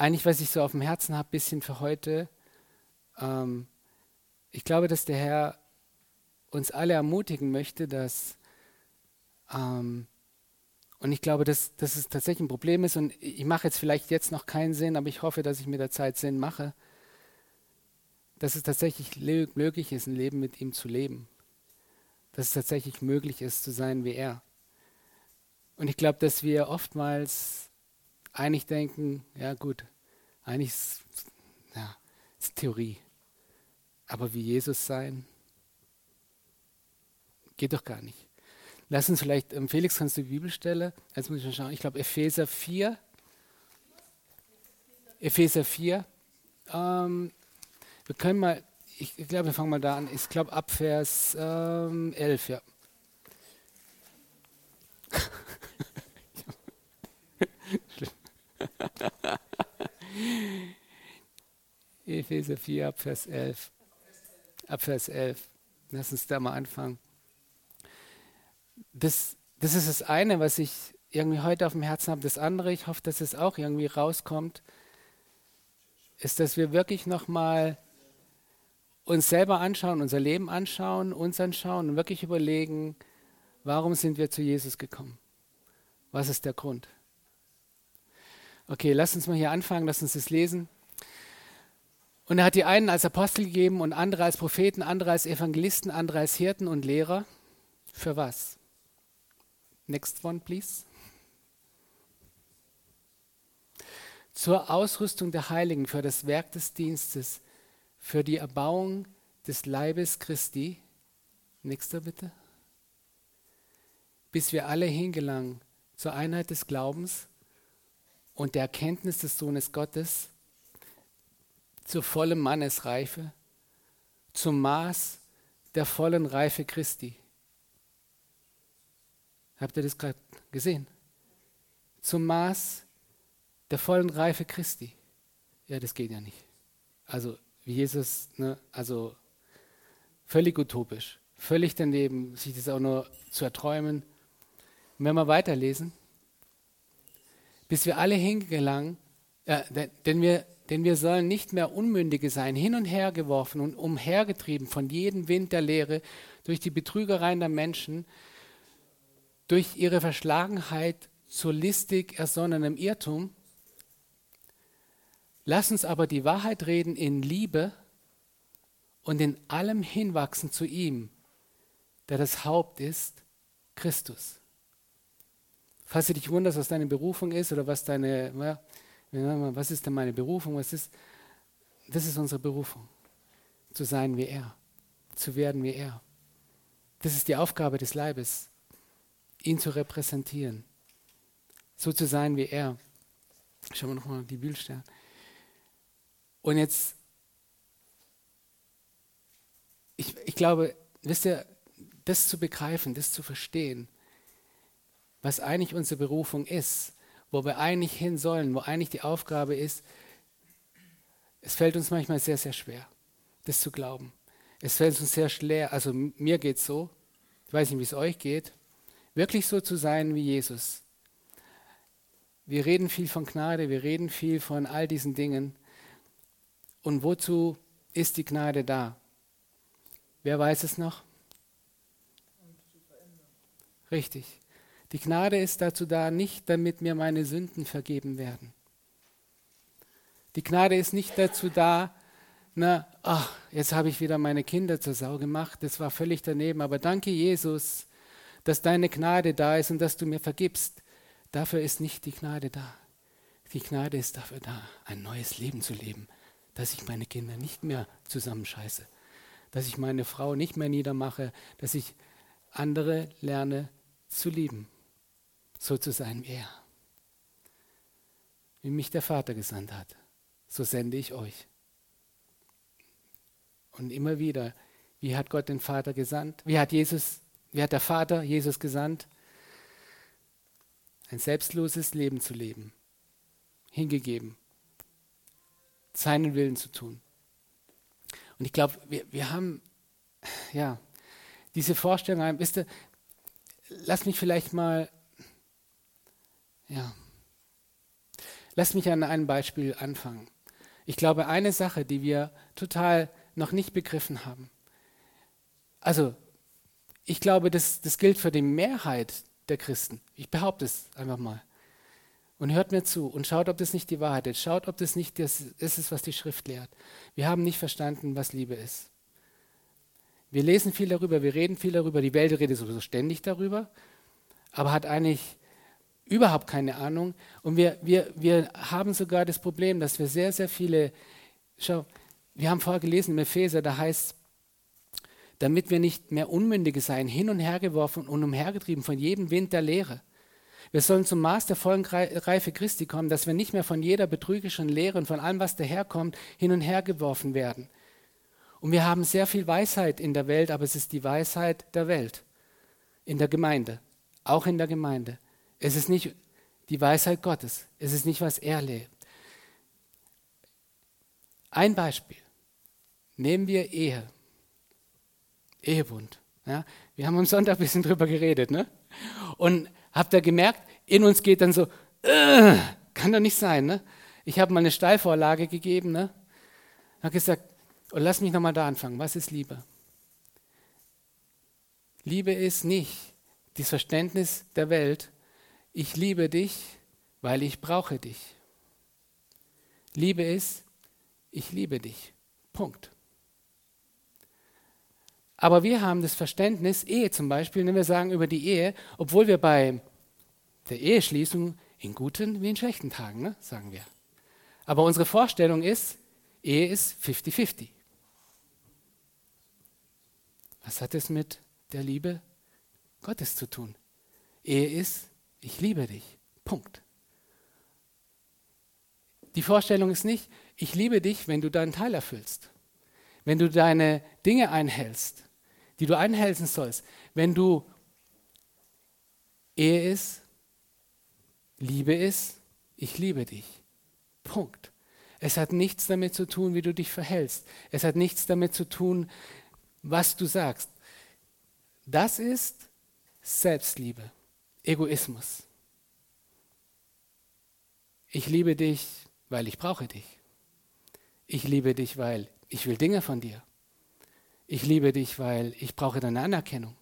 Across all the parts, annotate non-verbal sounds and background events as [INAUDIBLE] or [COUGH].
eigentlich, was ich so auf dem Herzen habe, bisschen für heute. Ähm, ich glaube, dass der Herr uns alle ermutigen möchte, dass ähm, und ich glaube, dass, dass es tatsächlich ein Problem ist und ich mache jetzt vielleicht jetzt noch keinen Sinn, aber ich hoffe, dass ich mit der Zeit Sinn mache, dass es tatsächlich möglich ist, ein Leben mit ihm zu leben. Dass es tatsächlich möglich ist, zu sein wie er. Und ich glaube, dass wir oftmals eigentlich denken, ja gut, eigentlich ist, ja, Theorie. Aber wie Jesus sein, geht doch gar nicht. Lass uns vielleicht, ähm, Felix, kannst du die Bibelstelle? Jetzt muss ich mal schauen. Ich glaube, Epheser 4. Epheser 4. Ähm, wir können mal, ich, ich glaube, wir fangen mal da an. Ich glaube, ab Vers ähm, 11, ja. [LAUGHS] Epheser 4, ab Vers 11. Ab Vers 11. Lass uns da mal anfangen das, das ist das eine, was ich irgendwie heute auf dem Herzen habe. Das andere, ich hoffe, dass es auch irgendwie rauskommt, ist, dass wir wirklich nochmal uns selber anschauen, unser Leben anschauen, uns anschauen und wirklich überlegen, warum sind wir zu Jesus gekommen? Was ist der Grund? Okay, lass uns mal hier anfangen, lass uns das lesen. Und er hat die einen als Apostel gegeben und andere als Propheten, andere als Evangelisten, andere als Hirten und Lehrer. Für was? Next one, please. Zur Ausrüstung der Heiligen für das Werk des Dienstes, für die Erbauung des Leibes Christi. Nächster bitte. Bis wir alle hingelangen zur Einheit des Glaubens und der Erkenntnis des Sohnes Gottes, zur vollen Mannesreife, zum Maß der vollen Reife Christi Habt ihr das gerade gesehen? Zum Maß der vollen Reife Christi. Ja, das geht ja nicht. Also, wie Jesus, ne, also völlig utopisch, völlig daneben, sich das auch nur zu erträumen. Und wenn wir weiterlesen, bis wir alle hingelangen, ja, denn, wir, denn wir sollen nicht mehr Unmündige sein, hin und her geworfen und umhergetrieben von jedem Wind der Lehre durch die Betrügereien der Menschen, durch ihre Verschlagenheit zu listig ersonnenem Irrtum. Lass uns aber die Wahrheit reden in Liebe und in allem hinwachsen zu ihm, der das Haupt ist, Christus. Falls du dich wunderst, was deine Berufung ist oder was deine, was ist denn meine Berufung, was ist, das ist unsere Berufung, zu sein wie er, zu werden wie er. Das ist die Aufgabe des Leibes, ihn zu repräsentieren, so zu sein wie er. Schauen wir nochmal die Bibelstelle. Und jetzt, ich, ich glaube, wisst ihr, das zu begreifen, das zu verstehen, was eigentlich unsere Berufung ist, wo wir eigentlich hin sollen, wo eigentlich die Aufgabe ist, es fällt uns manchmal sehr, sehr schwer, das zu glauben. Es fällt uns sehr schwer, also mir geht es so, ich weiß nicht, wie es euch geht, wirklich so zu sein wie Jesus. Wir reden viel von Gnade, wir reden viel von all diesen Dingen. Und wozu ist die Gnade da? Wer weiß es noch? Richtig. Die Gnade ist dazu da, nicht damit mir meine Sünden vergeben werden. Die Gnade ist nicht dazu da, na, ach, jetzt habe ich wieder meine Kinder zur Sau gemacht, das war völlig daneben, aber danke Jesus, dass deine Gnade da ist und dass du mir vergibst. Dafür ist nicht die Gnade da. Die Gnade ist dafür da, ein neues Leben zu leben, dass ich meine Kinder nicht mehr zusammenscheiße, dass ich meine Frau nicht mehr niedermache, dass ich andere lerne zu lieben, so zu sein wie er. Wie mich der Vater gesandt hat, so sende ich euch. Und immer wieder, wie hat Gott den Vater gesandt? Wie hat Jesus wie hat der Vater Jesus gesandt? Ein selbstloses Leben zu leben, hingegeben, seinen Willen zu tun. Und ich glaube, wir, wir haben, ja, diese Vorstellung, wisst ihr, lass mich vielleicht mal, ja, Lass mich an einem Beispiel anfangen. Ich glaube, eine Sache, die wir total noch nicht begriffen haben, also ich glaube, das, das gilt für die Mehrheit der Christen. Ich behaupte es einfach mal. Und hört mir zu und schaut, ob das nicht die Wahrheit ist. Schaut, ob das nicht das ist, was die Schrift lehrt. Wir haben nicht verstanden, was Liebe ist. Wir lesen viel darüber, wir reden viel darüber, die Welt redet sowieso ständig darüber, aber hat eigentlich überhaupt keine Ahnung. Und wir, wir, wir haben sogar das Problem, dass wir sehr, sehr viele, schau, wir haben vorher gelesen im Epheser, da heißt damit wir nicht mehr Unmündige seien, hin und her geworfen und umhergetrieben von jedem Wind der Lehre wir sollen zum Maß der vollen Reife Christi kommen, dass wir nicht mehr von jeder betrügerischen Lehre und von allem, was daherkommt, hin und her geworfen werden. Und wir haben sehr viel Weisheit in der Welt, aber es ist die Weisheit der Welt, in der Gemeinde, auch in der Gemeinde. Es ist nicht die Weisheit Gottes, es ist nicht, was er lebt. Ein Beispiel. Nehmen wir Ehe. Ehebund. Ja, wir haben am Sonntag ein bisschen drüber geredet. Ne? Und Habt ihr gemerkt, in uns geht dann so, äh, kann doch nicht sein. Ne? Ich habe mal eine Steilvorlage gegeben. Ne? habe gesagt, oh, lass mich nochmal da anfangen. Was ist Liebe? Liebe ist nicht das Verständnis der Welt. Ich liebe dich, weil ich brauche dich. Liebe ist, ich liebe dich. Punkt. Aber wir haben das Verständnis, Ehe zum Beispiel, wenn wir sagen über die Ehe, obwohl wir bei der Eheschließung in guten wie in schlechten Tagen, ne, sagen wir. Aber unsere Vorstellung ist, Ehe ist 50-50. Was hat es mit der Liebe Gottes zu tun? Ehe ist, ich liebe dich. Punkt. Die Vorstellung ist nicht, ich liebe dich, wenn du deinen Teil erfüllst, wenn du deine Dinge einhältst, die du einhelfen sollst. Wenn du Ehe ist, Liebe ist, ich liebe dich. Punkt. Es hat nichts damit zu tun, wie du dich verhältst. Es hat nichts damit zu tun, was du sagst. Das ist Selbstliebe, Egoismus. Ich liebe dich, weil ich brauche dich. Ich liebe dich, weil ich will Dinge von dir. Ich liebe dich, weil ich brauche deine Anerkennung.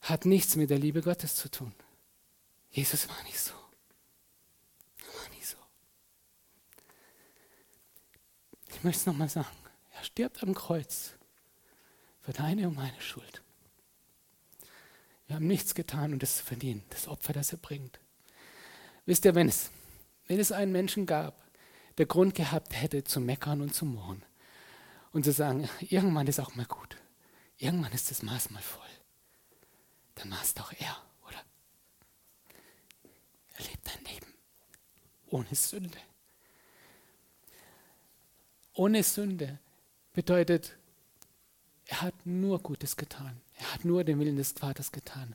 Hat nichts mit der Liebe Gottes zu tun. Jesus war nicht so. War nicht so. Ich möchte es nochmal sagen. Er stirbt am Kreuz für deine und meine Schuld. Wir haben nichts getan und es verdienen, das Opfer, das er bringt. Wisst ihr, wenn es, wenn es einen Menschen gab, der Grund gehabt hätte zu meckern und zu murren, und zu sagen, irgendwann ist auch mal gut. Irgendwann ist das Maß mal voll. Dann war es doch er, oder? Er lebt ein Leben ohne Sünde. Ohne Sünde bedeutet, er hat nur Gutes getan. Er hat nur den Willen des Vaters getan.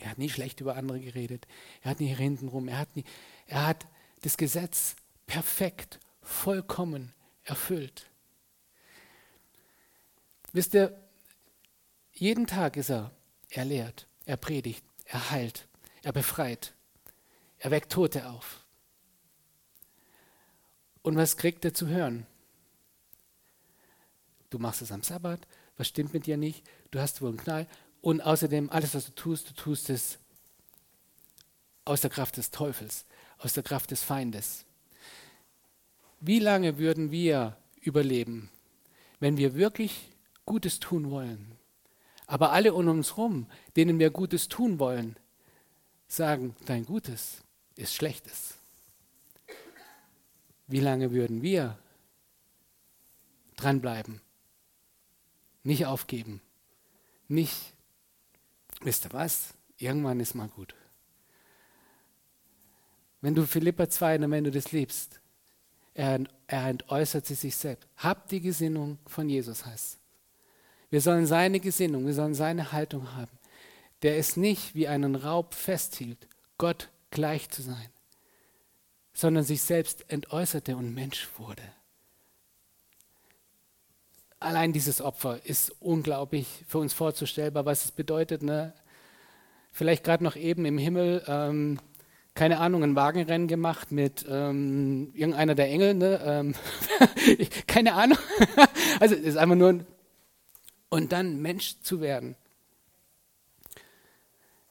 Er hat nie schlecht über andere geredet. Er hat nie hintenrum. Er hat, nie, er hat das Gesetz perfekt, vollkommen erfüllt. Wisst ihr, jeden Tag ist er, er lehrt, er predigt, er heilt, er befreit, er weckt Tote auf. Und was kriegt er zu hören? Du machst es am Sabbat, was stimmt mit dir nicht, du hast wohl einen Knall. Und außerdem, alles, was du tust, du tust es aus der Kraft des Teufels, aus der Kraft des Feindes. Wie lange würden wir überleben, wenn wir wirklich Gutes tun wollen. Aber alle um uns herum, denen wir Gutes tun wollen, sagen, dein Gutes ist Schlechtes. Wie lange würden wir dranbleiben? Nicht aufgeben. Nicht, wisst ihr was? Irgendwann ist mal gut. Wenn du Philippa 2, wenn du das liebst, er, er entäußert sie sich selbst. Habt die Gesinnung von Jesus heißt. Wir sollen seine Gesinnung, wir sollen seine Haltung haben, der es nicht wie einen Raub festhielt, Gott gleich zu sein, sondern sich selbst entäußerte und Mensch wurde. Allein dieses Opfer ist unglaublich für uns vorzustellbar, was es bedeutet. Ne? Vielleicht gerade noch eben im Himmel, ähm, keine Ahnung, ein Wagenrennen gemacht mit ähm, irgendeiner der Engel, ne? Ähm, [LAUGHS] keine Ahnung. [LAUGHS] also es ist einfach nur ein und dann Mensch zu werden.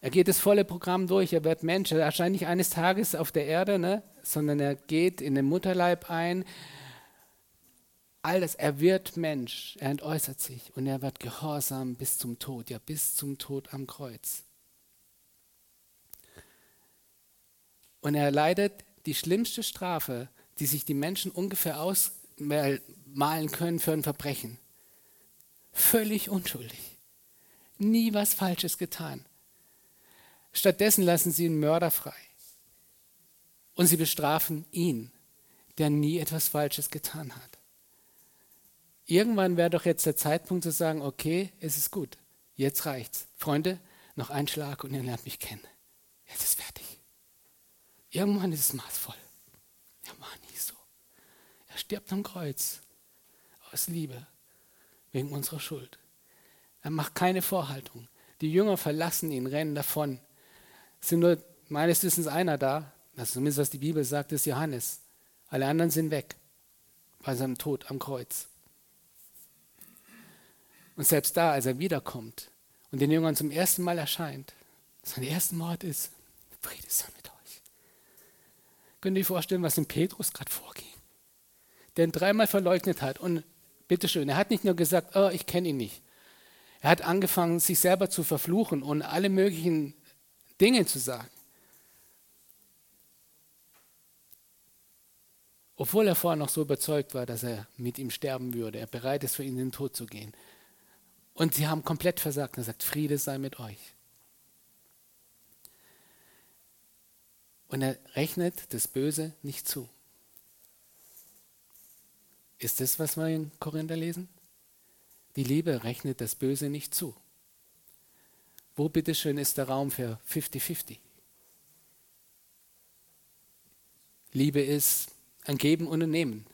Er geht das volle Programm durch, er wird Mensch. Er erscheint nicht eines Tages auf der Erde, ne? sondern er geht in den Mutterleib ein. Alles, er wird Mensch, er entäußert sich und er wird gehorsam bis zum Tod, ja bis zum Tod am Kreuz. Und er leidet die schlimmste Strafe, die sich die Menschen ungefähr ausmalen können für ein Verbrechen. Völlig unschuldig. Nie was Falsches getan. Stattdessen lassen sie ihn Mörder frei. Und sie bestrafen ihn, der nie etwas Falsches getan hat. Irgendwann wäre doch jetzt der Zeitpunkt zu sagen, okay, es ist gut, jetzt reicht's. Freunde, noch ein Schlag und ihr lernt mich kennen. Jetzt ist fertig. Irgendwann ist es maßvoll. Er war nie so. Er stirbt am Kreuz aus Liebe wegen unserer Schuld. Er macht keine Vorhaltung. Die Jünger verlassen ihn, rennen davon. Es sind nur meines Wissens einer da, also zumindest was die Bibel sagt, ist Johannes. Alle anderen sind weg bei seinem Tod am Kreuz. Und selbst da, als er wiederkommt und den Jüngern zum ersten Mal erscheint, sein erster Mord ist, Friede sei mit euch. Könnt ihr euch vorstellen, was in Petrus gerade vorging? Der ihn dreimal verleugnet hat und bitteschön, er hat nicht nur gesagt, oh, ich kenne ihn nicht. Er hat angefangen, sich selber zu verfluchen und alle möglichen Dinge zu sagen. Obwohl er vorher noch so überzeugt war, dass er mit ihm sterben würde, er bereit ist, für ihn in den Tod zu gehen. Und sie haben komplett versagt. Er sagt, Friede sei mit euch. Und er rechnet das Böse nicht zu. Ist das, was wir in Korinther lesen? Die Liebe rechnet das Böse nicht zu. Wo bitteschön ist der Raum für 50-50? Liebe ist ein Geben und ein Nehmen.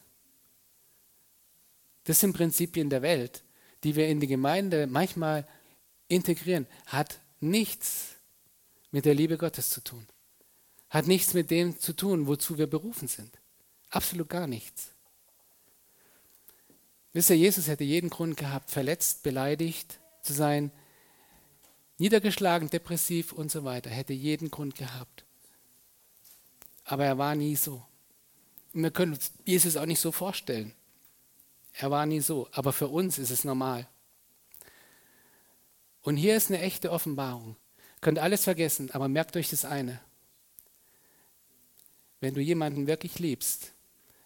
Das sind Prinzipien der Welt, die wir in die Gemeinde manchmal integrieren. Hat nichts mit der Liebe Gottes zu tun. Hat nichts mit dem zu tun, wozu wir berufen sind. Absolut gar nichts. Wisst ihr, Jesus hätte jeden Grund gehabt, verletzt, beleidigt zu sein, niedergeschlagen, depressiv und so weiter. Hätte jeden Grund gehabt. Aber er war nie so. Und wir können uns Jesus auch nicht so vorstellen. Er war nie so. Aber für uns ist es normal. Und hier ist eine echte Offenbarung. Könnt alles vergessen, aber merkt euch das eine. Wenn du jemanden wirklich liebst,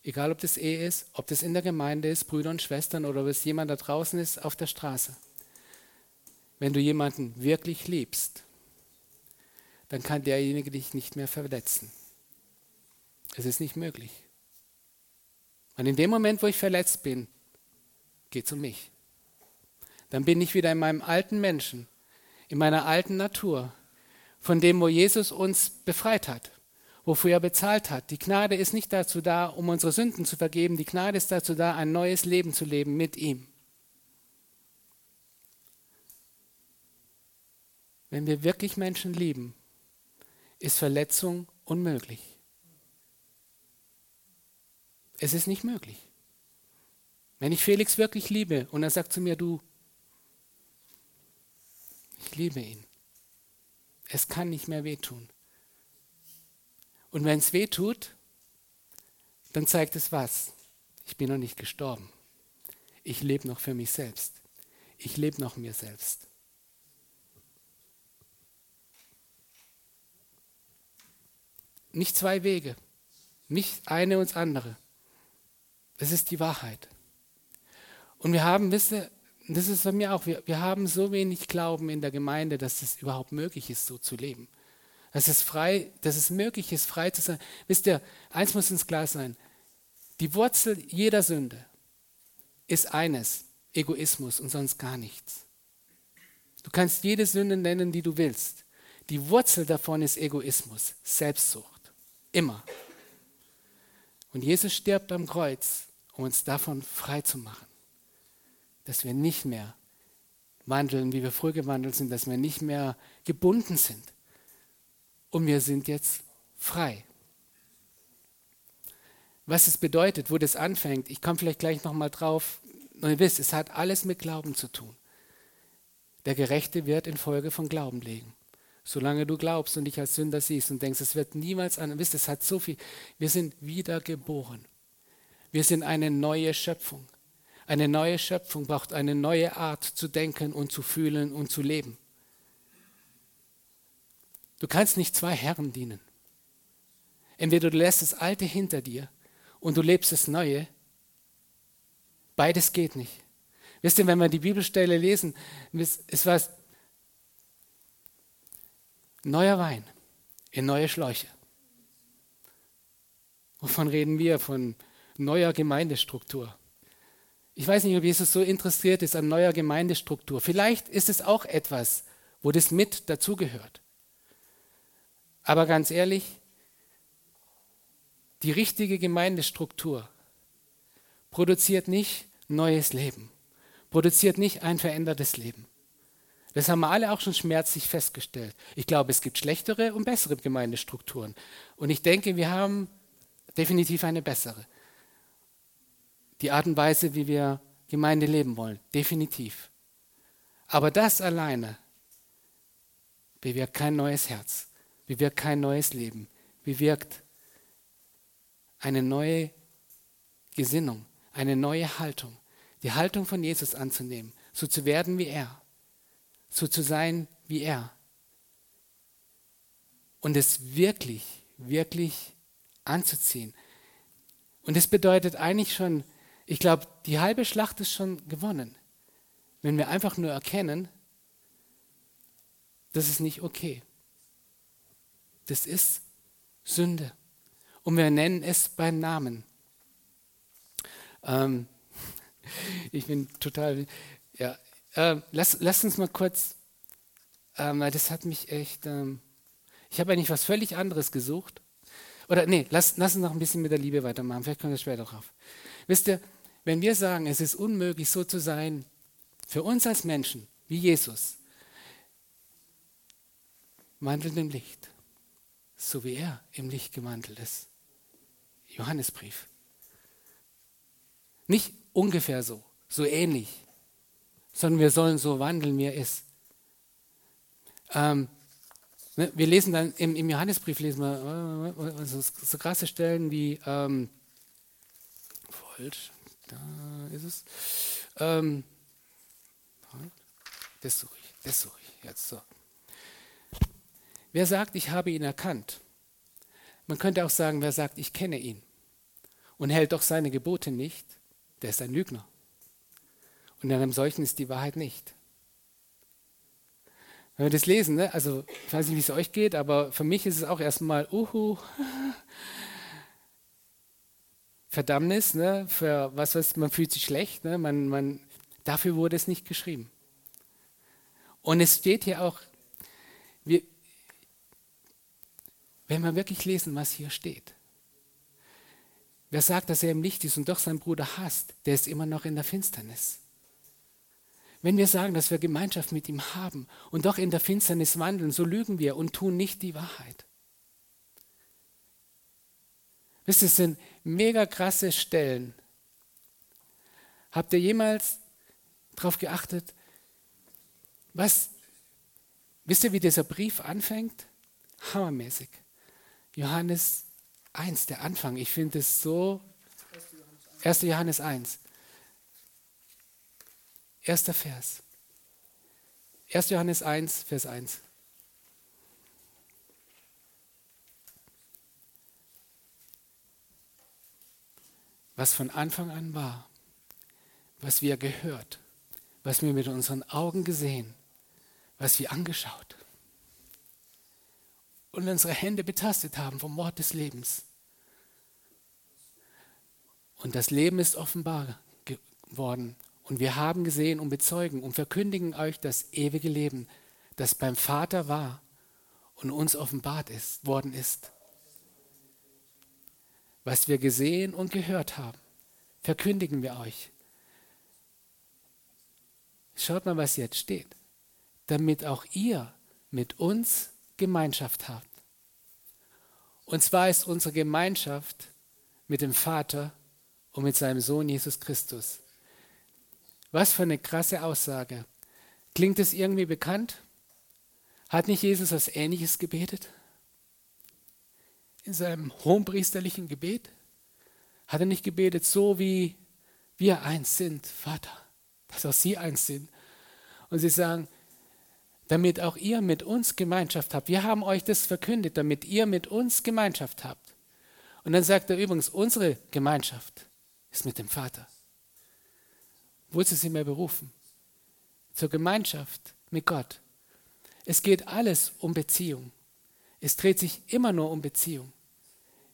egal ob das Ehe ist, ob das in der Gemeinde ist, Brüder und Schwestern oder ob es jemand da draußen ist auf der Straße, wenn du jemanden wirklich liebst, dann kann derjenige dich nicht mehr verletzen. Es ist nicht möglich. Und in dem Moment, wo ich verletzt bin, geht es um mich. Dann bin ich wieder in meinem alten Menschen, in meiner alten Natur, von dem, wo Jesus uns befreit hat, wofür er bezahlt hat. Die Gnade ist nicht dazu da, um unsere Sünden zu vergeben. Die Gnade ist dazu da, ein neues Leben zu leben mit ihm. Wenn wir wirklich Menschen lieben, ist Verletzung unmöglich. Es ist nicht möglich. Wenn ich Felix wirklich liebe und er sagt zu mir, du, ich liebe ihn. Es kann nicht mehr wehtun. Und wenn es wehtut, dann zeigt es was? Ich bin noch nicht gestorben. Ich lebe noch für mich selbst. Ich lebe noch mir selbst. Nicht zwei Wege, nicht eine und das andere. Das ist die Wahrheit. Und wir haben, wisst ihr, das ist bei mir auch, wir, wir haben so wenig Glauben in der Gemeinde, dass es überhaupt möglich ist, so zu leben. Dass es frei, dass es möglich ist, frei zu sein. Wisst ihr, eins muss uns klar sein. Die Wurzel jeder Sünde ist eines, Egoismus und sonst gar nichts. Du kannst jede Sünde nennen, die du willst. Die Wurzel davon ist Egoismus, Selbstsucht. Immer. Und Jesus stirbt am Kreuz, um uns davon frei zu machen. Dass wir nicht mehr wandeln, wie wir früher gewandelt sind, dass wir nicht mehr gebunden sind. Und wir sind jetzt frei. Was es bedeutet, wo das anfängt, ich komme vielleicht gleich nochmal drauf. Und ihr wisst, es hat alles mit Glauben zu tun. Der Gerechte wird in Folge von Glauben legen. Solange du glaubst und dich als Sünder siehst und denkst, es wird niemals an. Wisst, es hat so viel. Wir sind wiedergeboren. Wir sind eine neue Schöpfung. Eine neue Schöpfung braucht eine neue Art zu denken und zu fühlen und zu leben. Du kannst nicht zwei Herren dienen. Entweder du lässt das Alte hinter dir und du lebst das Neue. Beides geht nicht. Wisst ihr, wenn wir die Bibelstelle lesen, es war neuer Wein in neue Schläuche. Wovon reden wir? Von neuer Gemeindestruktur. Ich weiß nicht, ob Jesus so interessiert ist an neuer Gemeindestruktur. Vielleicht ist es auch etwas, wo das mit dazugehört. Aber ganz ehrlich, die richtige Gemeindestruktur produziert nicht neues Leben, produziert nicht ein verändertes Leben. Das haben wir alle auch schon schmerzlich festgestellt. Ich glaube, es gibt schlechtere und bessere Gemeindestrukturen. Und ich denke, wir haben definitiv eine bessere. Die Art und Weise, wie wir Gemeinde leben wollen, definitiv. Aber das alleine bewirkt kein neues Herz bewirkt kein neues Leben, bewirkt eine neue Gesinnung, eine neue Haltung, die Haltung von Jesus anzunehmen, so zu werden wie er, so zu sein wie er und es wirklich, wirklich anzuziehen. Und es bedeutet eigentlich schon, ich glaube, die halbe Schlacht ist schon gewonnen, wenn wir einfach nur erkennen, das ist nicht okay. Das ist Sünde. Und wir nennen es beim Namen. Ähm, [LAUGHS] ich bin total, ja, äh, lass, lass uns mal kurz, ähm, das hat mich echt, ähm, ich habe eigentlich was völlig anderes gesucht. Oder nee, lass, lass uns noch ein bisschen mit der Liebe weitermachen, vielleicht kommen wir später drauf. Wisst ihr, wenn wir sagen, es ist unmöglich so zu sein, für uns als Menschen, wie Jesus, wandelt im Licht so wie er im Licht gemantelt ist. Johannesbrief. Nicht ungefähr so, so ähnlich, sondern wir sollen so wandeln, wie er ist. Ähm, ne, wir lesen dann im, im, Johannesbrief lesen wir äh, so, so krasse Stellen wie ähm, falsch, da ist es. Ähm, das suche ich, das suche ich jetzt so. Wer sagt, ich habe ihn erkannt? Man könnte auch sagen, wer sagt, ich kenne ihn und hält doch seine Gebote nicht, der ist ein Lügner. Und in einem solchen ist die Wahrheit nicht. Wenn wir das lesen, ne? also ich weiß nicht, wie es euch geht, aber für mich ist es auch erstmal, uhu, Verdammnis, ne? für was weiß man fühlt sich schlecht, ne? man, man, dafür wurde es nicht geschrieben. Und es steht hier auch, wir, wenn wir wirklich lesen, was hier steht. Wer sagt, dass er im Licht ist und doch seinen Bruder hasst, der ist immer noch in der Finsternis. Wenn wir sagen, dass wir Gemeinschaft mit ihm haben und doch in der Finsternis wandeln, so lügen wir und tun nicht die Wahrheit. Wisst ihr, es sind mega krasse Stellen. Habt ihr jemals darauf geachtet, was, wisst ihr, wie dieser Brief anfängt? Hammermäßig. Johannes 1, der Anfang. Ich finde es so. 1. Johannes 1. Erster Vers. 1. Johannes 1, Vers 1. Was von Anfang an war, was wir gehört, was wir mit unseren Augen gesehen, was wir angeschaut und unsere Hände betastet haben vom Wort des Lebens. Und das Leben ist offenbar geworden. Und wir haben gesehen und bezeugen und verkündigen euch das ewige Leben, das beim Vater war und uns offenbart ist, worden ist. Was wir gesehen und gehört haben, verkündigen wir euch. Schaut mal, was jetzt steht. Damit auch ihr mit uns Gemeinschaft habt. Und zwar ist unsere Gemeinschaft mit dem Vater und mit seinem Sohn Jesus Christus. Was für eine krasse Aussage. Klingt es irgendwie bekannt? Hat nicht Jesus was Ähnliches gebetet? In seinem hohenpriesterlichen Gebet? Hat er nicht gebetet, so wie wir eins sind, Vater, dass auch sie eins sind? Und sie sagen, damit auch ihr mit uns Gemeinschaft habt. Wir haben euch das verkündet, damit ihr mit uns Gemeinschaft habt. Und dann sagt er übrigens, unsere Gemeinschaft ist mit dem Vater. Wozu sind wir berufen? Zur Gemeinschaft mit Gott. Es geht alles um Beziehung. Es dreht sich immer nur um Beziehung.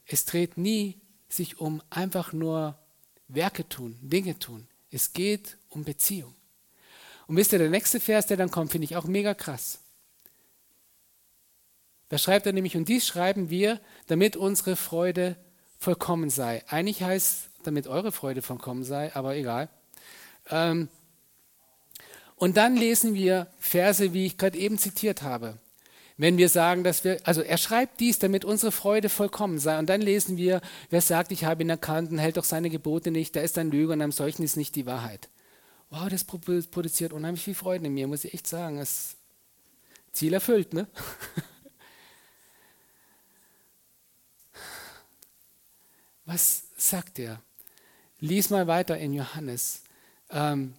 Es dreht nie sich um einfach nur Werke tun, Dinge tun. Es geht um Beziehung. Und wisst ihr, der nächste Vers, der dann kommt, finde ich auch mega krass. Da schreibt er nämlich, und dies schreiben wir, damit unsere Freude vollkommen sei. Eigentlich heißt, damit eure Freude vollkommen sei, aber egal. Ähm, und dann lesen wir Verse, wie ich gerade eben zitiert habe. Wenn wir sagen, dass wir, also er schreibt dies, damit unsere Freude vollkommen sei. Und dann lesen wir, wer sagt, ich habe ihn erkannt und hält doch seine Gebote nicht, der ist ein Lüger und einem solchen ist nicht die Wahrheit wow, das produziert unheimlich viel Freude in mir, muss ich echt sagen. Das Ziel erfüllt, ne? [LAUGHS] Was sagt er? Lies mal weiter in Johannes. Ähm,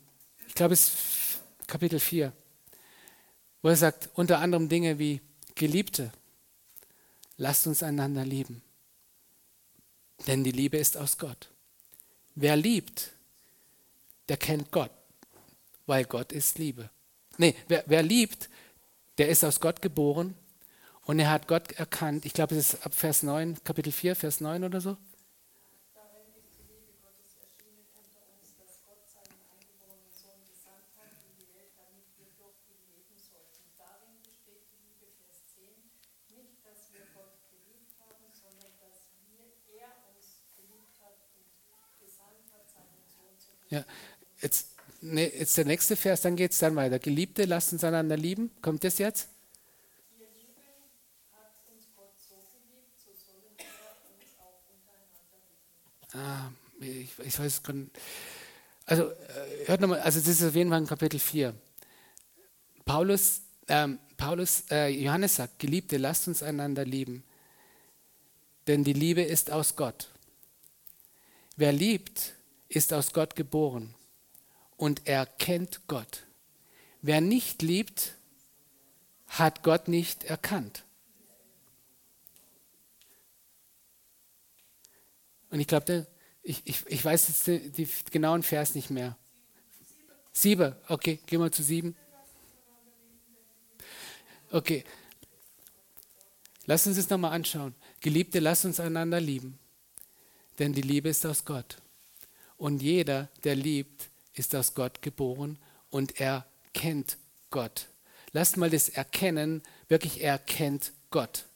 ich glaube, es ist Kapitel 4, wo er sagt, unter anderem Dinge wie, Geliebte, lasst uns einander lieben. Denn die Liebe ist aus Gott. Wer liebt, der kennt Gott weil Gott ist Liebe. Nee, wer, wer liebt, der ist aus Gott geboren und er hat Gott erkannt. Ich glaube, es ist ab Vers 9, Kapitel 4, Vers 9 oder so. Ja, jetzt ne, jetzt der nächste Vers, dann geht es dann weiter. Geliebte, lasst uns einander lieben. Kommt das jetzt? Ah, ich, ich weiß es Also, äh, hört nochmal, also das ist auf jeden Fall in Kapitel 4. Paulus, ähm, Paulus äh, Johannes sagt, Geliebte, lasst uns einander lieben. Denn die Liebe ist aus Gott. Wer liebt, ist aus Gott geboren und er kennt Gott. Wer nicht liebt, hat Gott nicht erkannt. Und ich glaube, ich, ich, ich weiß jetzt die, die genauen Vers nicht mehr. Sieben, okay, gehen wir zu sieben. Okay, lass uns das nochmal anschauen. Geliebte, lass uns einander lieben, denn die Liebe ist aus Gott. Und jeder, der liebt, ist aus Gott geboren und er kennt Gott. Lasst mal das Erkennen, wirklich er kennt Gott.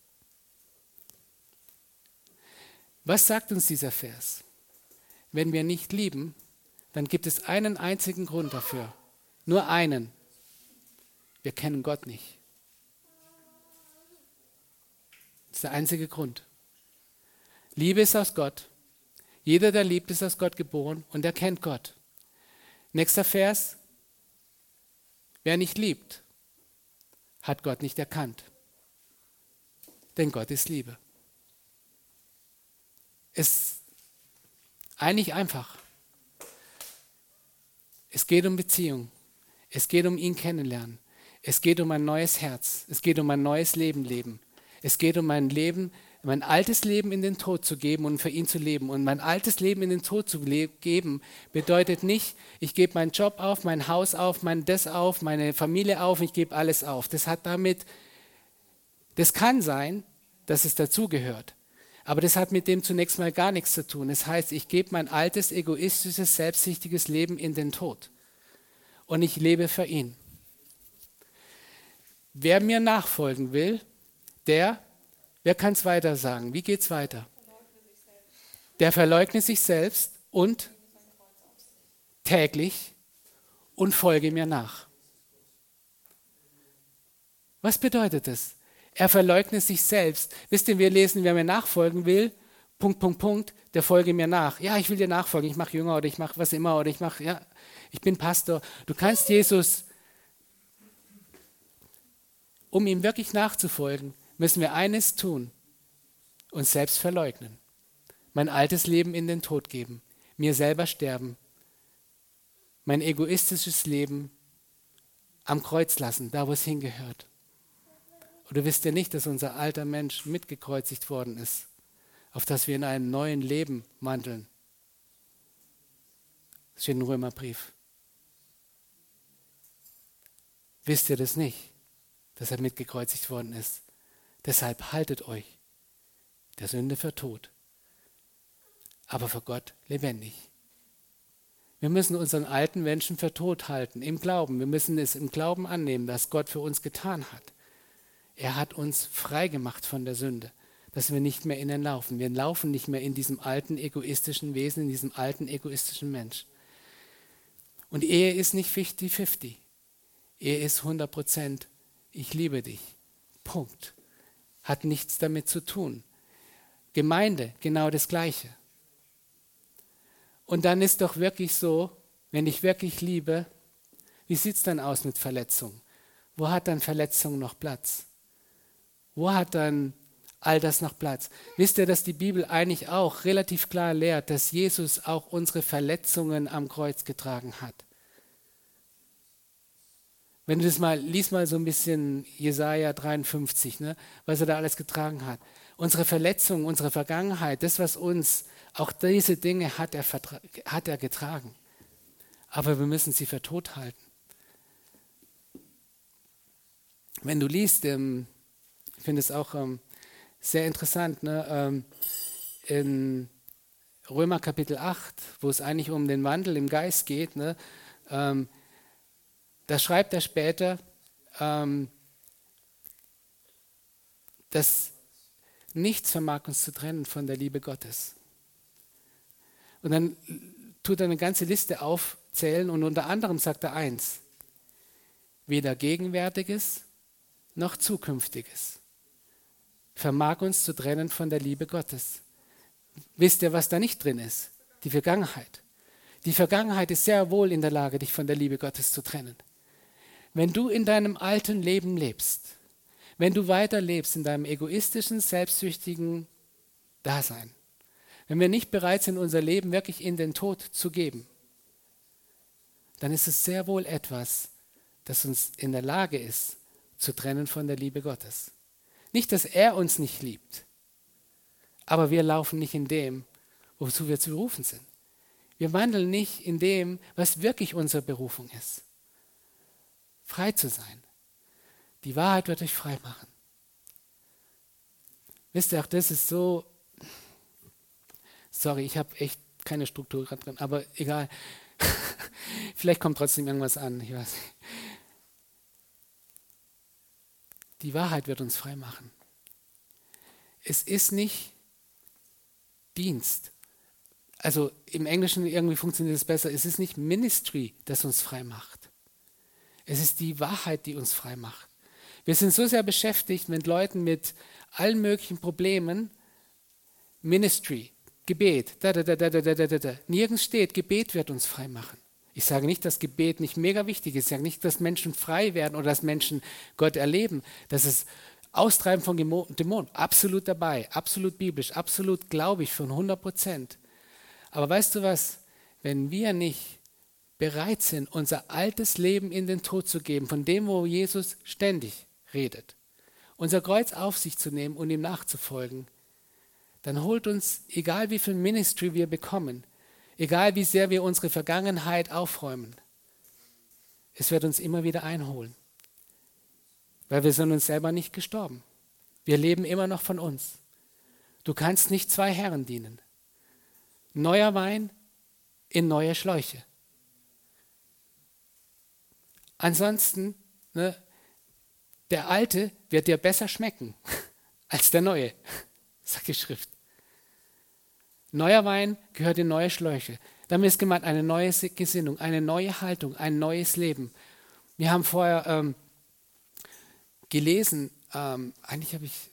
Was sagt uns dieser Vers? Wenn wir nicht lieben, dann gibt es einen einzigen Grund dafür. Nur einen. Wir kennen Gott nicht. Das ist der einzige Grund. Liebe ist aus Gott. Jeder, der liebt, ist aus Gott geboren und er kennt Gott. Nächster Vers. Wer nicht liebt, hat Gott nicht erkannt. Denn Gott ist Liebe. Ist eigentlich einfach. Es geht um Beziehung. Es geht um ihn kennenlernen. Es geht um ein neues Herz. Es geht um ein neues Leben leben. Es geht um ein Leben, mein altes Leben in den Tod zu geben und für ihn zu leben. Und mein altes Leben in den Tod zu geben bedeutet nicht, ich gebe meinen Job auf, mein Haus auf, mein das auf, meine Familie auf, ich gebe alles auf. Das hat damit, das kann sein, dass es dazugehört. Aber das hat mit dem zunächst mal gar nichts zu tun. Das heißt, ich gebe mein altes, egoistisches, selbstsüchtiges Leben in den Tod. Und ich lebe für ihn. Wer mir nachfolgen will, der Wer kann es weiter sagen? Wie geht es weiter? Der verleugne sich selbst und täglich und folge mir nach. Was bedeutet das? Er verleugnet sich selbst. Wisst ihr, wir lesen, wer mir nachfolgen will, Punkt, Punkt, Punkt, der folge mir nach. Ja, ich will dir nachfolgen, ich mache Jünger oder ich mache was immer oder ich mache, ja, ich bin Pastor. Du kannst Jesus, um ihm wirklich nachzufolgen, müssen wir eines tun, uns selbst verleugnen. Mein altes Leben in den Tod geben, mir selber sterben, mein egoistisches Leben am Kreuz lassen, da wo es hingehört. Oder wisst ihr nicht, dass unser alter Mensch mitgekreuzigt worden ist, auf das wir in einem neuen Leben wandeln? Das steht im Römerbrief. Wisst ihr das nicht, dass er mitgekreuzigt worden ist? Deshalb haltet euch der Sünde für tot, aber für Gott lebendig. Wir müssen unseren alten Menschen für tot halten, im Glauben. Wir müssen es im Glauben annehmen, was Gott für uns getan hat. Er hat uns frei gemacht von der Sünde, dass wir nicht mehr in ihn laufen. Wir laufen nicht mehr in diesem alten egoistischen Wesen, in diesem alten egoistischen Mensch. Und Ehe ist nicht 50-50. Ehe ist 100 Prozent, ich liebe dich. Punkt. Hat nichts damit zu tun. Gemeinde, genau das Gleiche. Und dann ist doch wirklich so, wenn ich wirklich liebe, wie sieht es dann aus mit Verletzung? Wo hat dann Verletzung noch Platz? Wo hat dann all das noch Platz? Wisst ihr, dass die Bibel eigentlich auch relativ klar lehrt, dass Jesus auch unsere Verletzungen am Kreuz getragen hat? Wenn du das mal, lies mal so ein bisschen Jesaja 53, ne, was er da alles getragen hat. Unsere Verletzungen, unsere Vergangenheit, das, was uns auch diese Dinge hat er, hat er getragen. Aber wir müssen sie für tot halten. Wenn du liest, ähm, ich finde es auch ähm, sehr interessant, ne, ähm, in Römer Kapitel 8, wo es eigentlich um den Wandel im Geist geht, ne, da schreibt er später, ähm, dass nichts vermag uns zu trennen von der Liebe Gottes. Und dann tut er eine ganze Liste aufzählen und unter anderem sagt er eins, weder Gegenwärtiges noch Zukünftiges vermag uns zu trennen von der Liebe Gottes. Wisst ihr, was da nicht drin ist? Die Vergangenheit. Die Vergangenheit ist sehr wohl in der Lage, dich von der Liebe Gottes zu trennen. Wenn du in deinem alten Leben lebst, wenn du weiter lebst in deinem egoistischen, selbstsüchtigen Dasein, wenn wir nicht bereit sind, unser Leben wirklich in den Tod zu geben, dann ist es sehr wohl etwas, das uns in der Lage ist, zu trennen von der Liebe Gottes. Nicht, dass er uns nicht liebt, aber wir laufen nicht in dem, wozu wir zu berufen sind. Wir wandeln nicht in dem, was wirklich unsere Berufung ist. Frei zu sein. Die Wahrheit wird euch frei machen. Wisst ihr, auch das ist so Sorry, ich habe echt keine Struktur gerade drin, aber egal. [LAUGHS] Vielleicht kommt trotzdem irgendwas an, ich weiß Die Wahrheit wird uns frei machen. Es ist nicht Dienst. Also im Englischen irgendwie funktioniert es besser. Es ist nicht Ministry, das uns frei macht. Es ist die Wahrheit, die uns frei macht. Wir sind so sehr beschäftigt mit Leuten mit allen möglichen Problemen. Ministry, Gebet, da, da, da, da, da, da, da. Nirgends steht, Gebet wird uns frei machen. Ich sage nicht, dass Gebet nicht mega wichtig ist. Ich sage nicht, dass Menschen frei werden oder dass Menschen Gott erleben. Das ist Austreiben von Dämonen. Absolut dabei, absolut biblisch, absolut glaube ich von 100 Prozent. Aber weißt du was? Wenn wir nicht bereit sind, unser altes Leben in den Tod zu geben, von dem, wo Jesus ständig redet, unser Kreuz auf sich zu nehmen und ihm nachzufolgen, dann holt uns, egal wie viel Ministry wir bekommen, egal wie sehr wir unsere Vergangenheit aufräumen, es wird uns immer wieder einholen. Weil wir sind uns selber nicht gestorben. Wir leben immer noch von uns. Du kannst nicht zwei Herren dienen. Neuer Wein in neue Schläuche. Ansonsten, ne, der alte wird dir besser schmecken [LAUGHS] als der neue [LAUGHS] sagt die Schrift. Neuer Wein gehört in neue Schläuche. Damit ist gemeint eine neue Gesinnung, eine neue Haltung, ein neues Leben. Wir haben vorher ähm, gelesen ähm, eigentlich habe ich,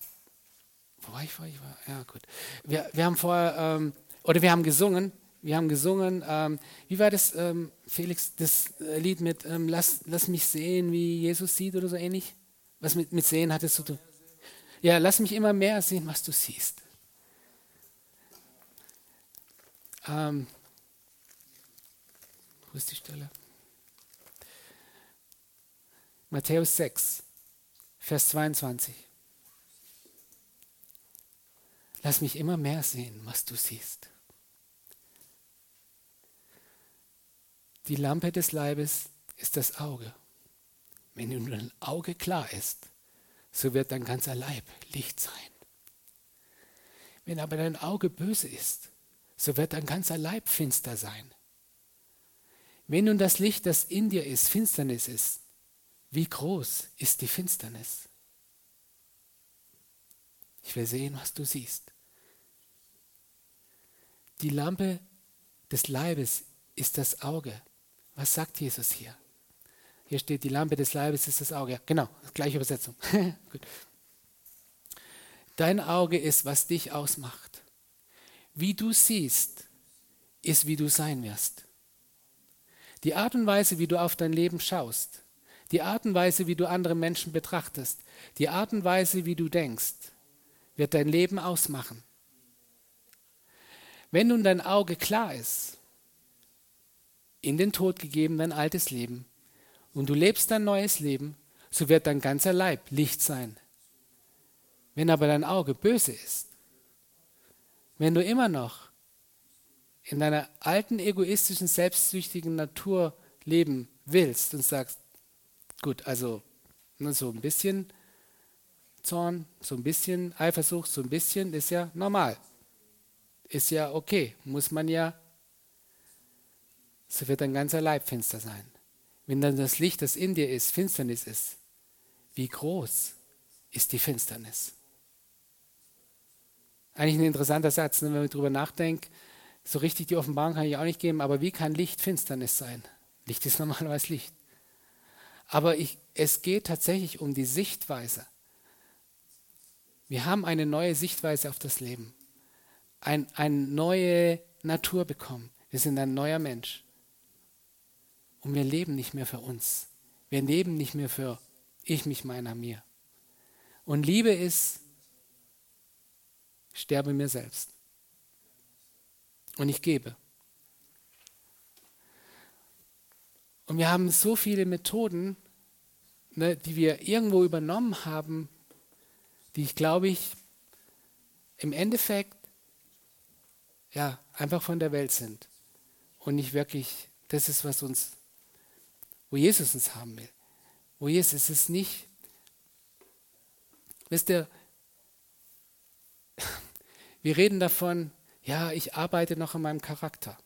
wo war ich vorher? Ja, gut. Wir, wir haben vorher, ähm, oder wir haben gesungen, wir haben gesungen, ähm, wie war das, ähm, Felix, das äh, Lied mit ähm, lass, lass mich sehen, wie Jesus sieht oder so ähnlich? Was mit, mit Sehen hattest du? Ja, lass mich immer mehr sehen, was du siehst. Ähm, wo ist die Stelle? Matthäus 6, Vers 22. Lass mich immer mehr sehen, was du siehst. Die Lampe des Leibes ist das Auge. Wenn nun dein Auge klar ist, so wird dein ganzer Leib Licht sein. Wenn aber dein Auge böse ist, so wird dein ganzer Leib finster sein. Wenn nun das Licht, das in dir ist, Finsternis ist, wie groß ist die Finsternis? Ich will sehen, was du siehst. Die Lampe des Leibes ist das Auge. Was sagt Jesus hier? Hier steht, die Lampe des Leibes ist das Auge. Genau, gleiche Übersetzung. [LAUGHS] Gut. Dein Auge ist, was dich ausmacht. Wie du siehst, ist, wie du sein wirst. Die Art und Weise, wie du auf dein Leben schaust, die Art und Weise, wie du andere Menschen betrachtest, die Art und Weise, wie du denkst, wird dein Leben ausmachen. Wenn nun dein Auge klar ist, in den Tod gegeben dein altes Leben, und du lebst dein neues Leben, so wird dein ganzer Leib Licht sein. Wenn aber dein Auge böse ist, wenn du immer noch in deiner alten, egoistischen, selbstsüchtigen Natur leben willst und sagst, gut, also ne, so ein bisschen Zorn, so ein bisschen Eifersucht, so ein bisschen ist ja normal. Ist ja okay, muss man ja, so wird dein ganzer Leib finster sein. Wenn dann das Licht, das in dir ist, Finsternis ist, wie groß ist die Finsternis? Eigentlich ein interessanter Satz, ne, wenn man darüber nachdenkt. So richtig die Offenbarung kann ich auch nicht geben, aber wie kann Licht Finsternis sein? Licht ist [LAUGHS] normalerweise Licht. Aber ich, es geht tatsächlich um die Sichtweise. Wir haben eine neue Sichtweise auf das Leben. Ein, eine neue Natur bekommen. Wir sind ein neuer Mensch. Und wir leben nicht mehr für uns. Wir leben nicht mehr für ich, mich, meiner, mir. Und Liebe ist, sterbe mir selbst. Und ich gebe. Und wir haben so viele Methoden, ne, die wir irgendwo übernommen haben, die ich glaube ich im Endeffekt ja einfach von der Welt sind und nicht wirklich das ist, was uns wo Jesus uns haben will. Wo Jesus ist nicht, wisst ihr, [LAUGHS] wir reden davon, ja, ich arbeite noch an meinem Charakter.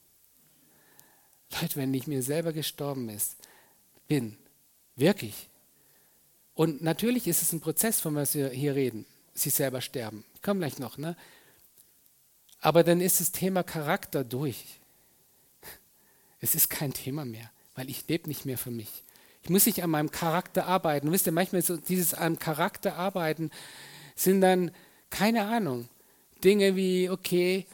Leute, wenn ich mir selber gestorben ist, bin, wirklich. Und natürlich ist es ein Prozess, von was wir hier reden, sie selber sterben. Ich komme gleich noch, ne? Aber dann ist das Thema Charakter durch. [LAUGHS] Es ist kein Thema mehr weil ich lebe nicht mehr für mich. Ich muss nicht an meinem Charakter arbeiten. Wisst ihr, manchmal so dieses am Charakter arbeiten sind dann, keine Ahnung, Dinge wie, okay,